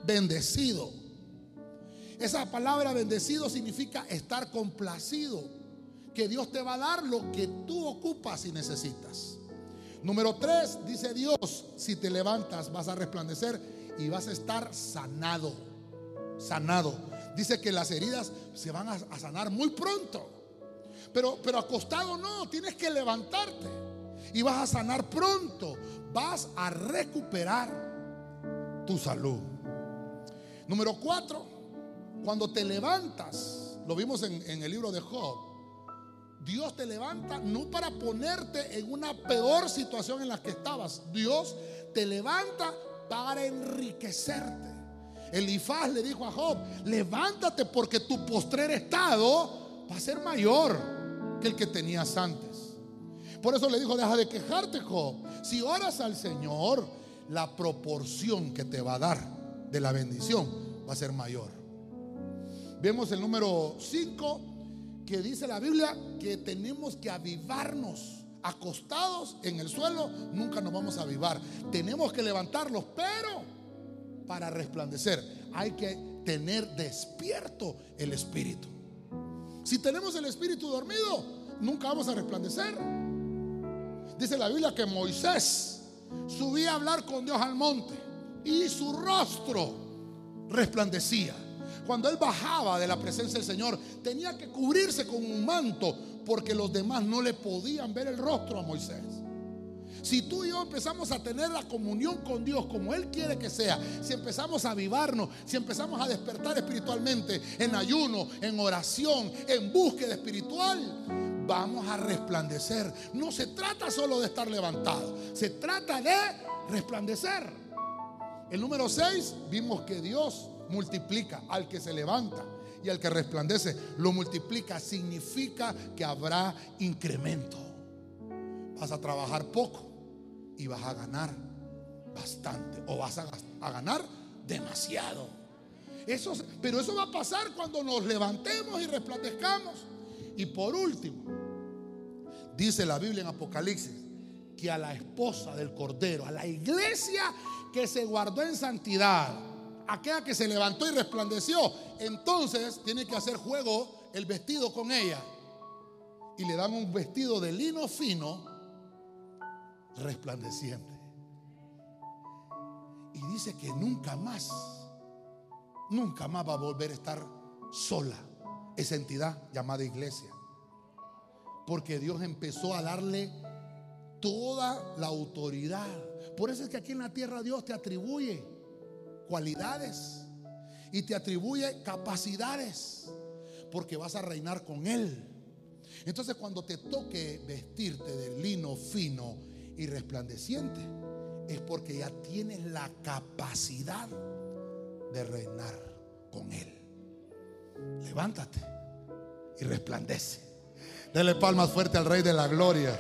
[SPEAKER 2] bendecido. Esa palabra bendecido significa estar complacido. Que Dios te va a dar lo que tú ocupas y necesitas. Número tres, dice Dios, si te levantas vas a resplandecer y vas a estar sanado. Sanado. Dice que las heridas se van a, sanar muy pronto. Pero, pero acostado no, tienes que levantarte. Y vas a sanar pronto vas a recuperar tu salud. Número cuatro, cuando te levantas, lo vimos en, el libro de Job, Dios te levanta no para ponerte en una peor situación en la que estabas. Dios te levanta para enriquecerte. Elifaz le dijo a Job, levántate porque tu postrer estado va a ser mayor que el que tenías antes. Por eso le dijo, deja de quejarte, Job. Si oras al Señor, la proporción que te va a dar de la bendición va a ser mayor. Vemos el número 5 que dice la Biblia que tenemos que avivarnos. Acostados en el suelo, nunca nos vamos a avivar. Tenemos que levantarlos, pero para resplandecer hay que tener despierto el espíritu. Si tenemos el espíritu dormido, nunca vamos a resplandecer. Dice la Biblia que Moisés subía a hablar con Dios al monte y su rostro resplandecía. Cuando él bajaba de la presencia del Señor, tenía que cubrirse con un manto porque los demás no le podían ver el rostro a Moisés. Si tú y yo empezamos a tener la comunión con Dios como Él quiere que sea, si empezamos a avivarnos, si empezamos a despertar espiritualmente en ayuno, en oración, en búsqueda espiritual, vamos a resplandecer. No se trata solo de estar levantado, se trata de resplandecer. El número 6, vimos que Dios multiplica al que se levanta y al que resplandece. Lo multiplica, significa que habrá incremento. Vas a trabajar poco y vas a ganar bastante o vas a, a ganar demasiado. Eso, pero eso va a pasar cuando nos levantemos y resplandezcamos. Y por último, dice la Biblia en Apocalipsis que a la esposa del Cordero, a la iglesia que se guardó en santidad, aquella que se levantó y resplandeció, entonces tiene que hacer juego el vestido con ella. Y le dan un vestido de lino fino, resplandeciente. Y dice que nunca más, nunca más va a volver a estar sola esa entidad llamada iglesia. Porque Dios empezó a darle toda la autoridad. Por eso es que aquí en la tierra Dios te atribuye cualidades y te atribuye capacidades, porque vas a reinar con Él. Entonces cuando te toque vestirte de lino fino y resplandeciente, es porque ya tienes la capacidad de reinar con Él. Levántate y resplandece. Dele palmas fuerte al Rey de la Gloria.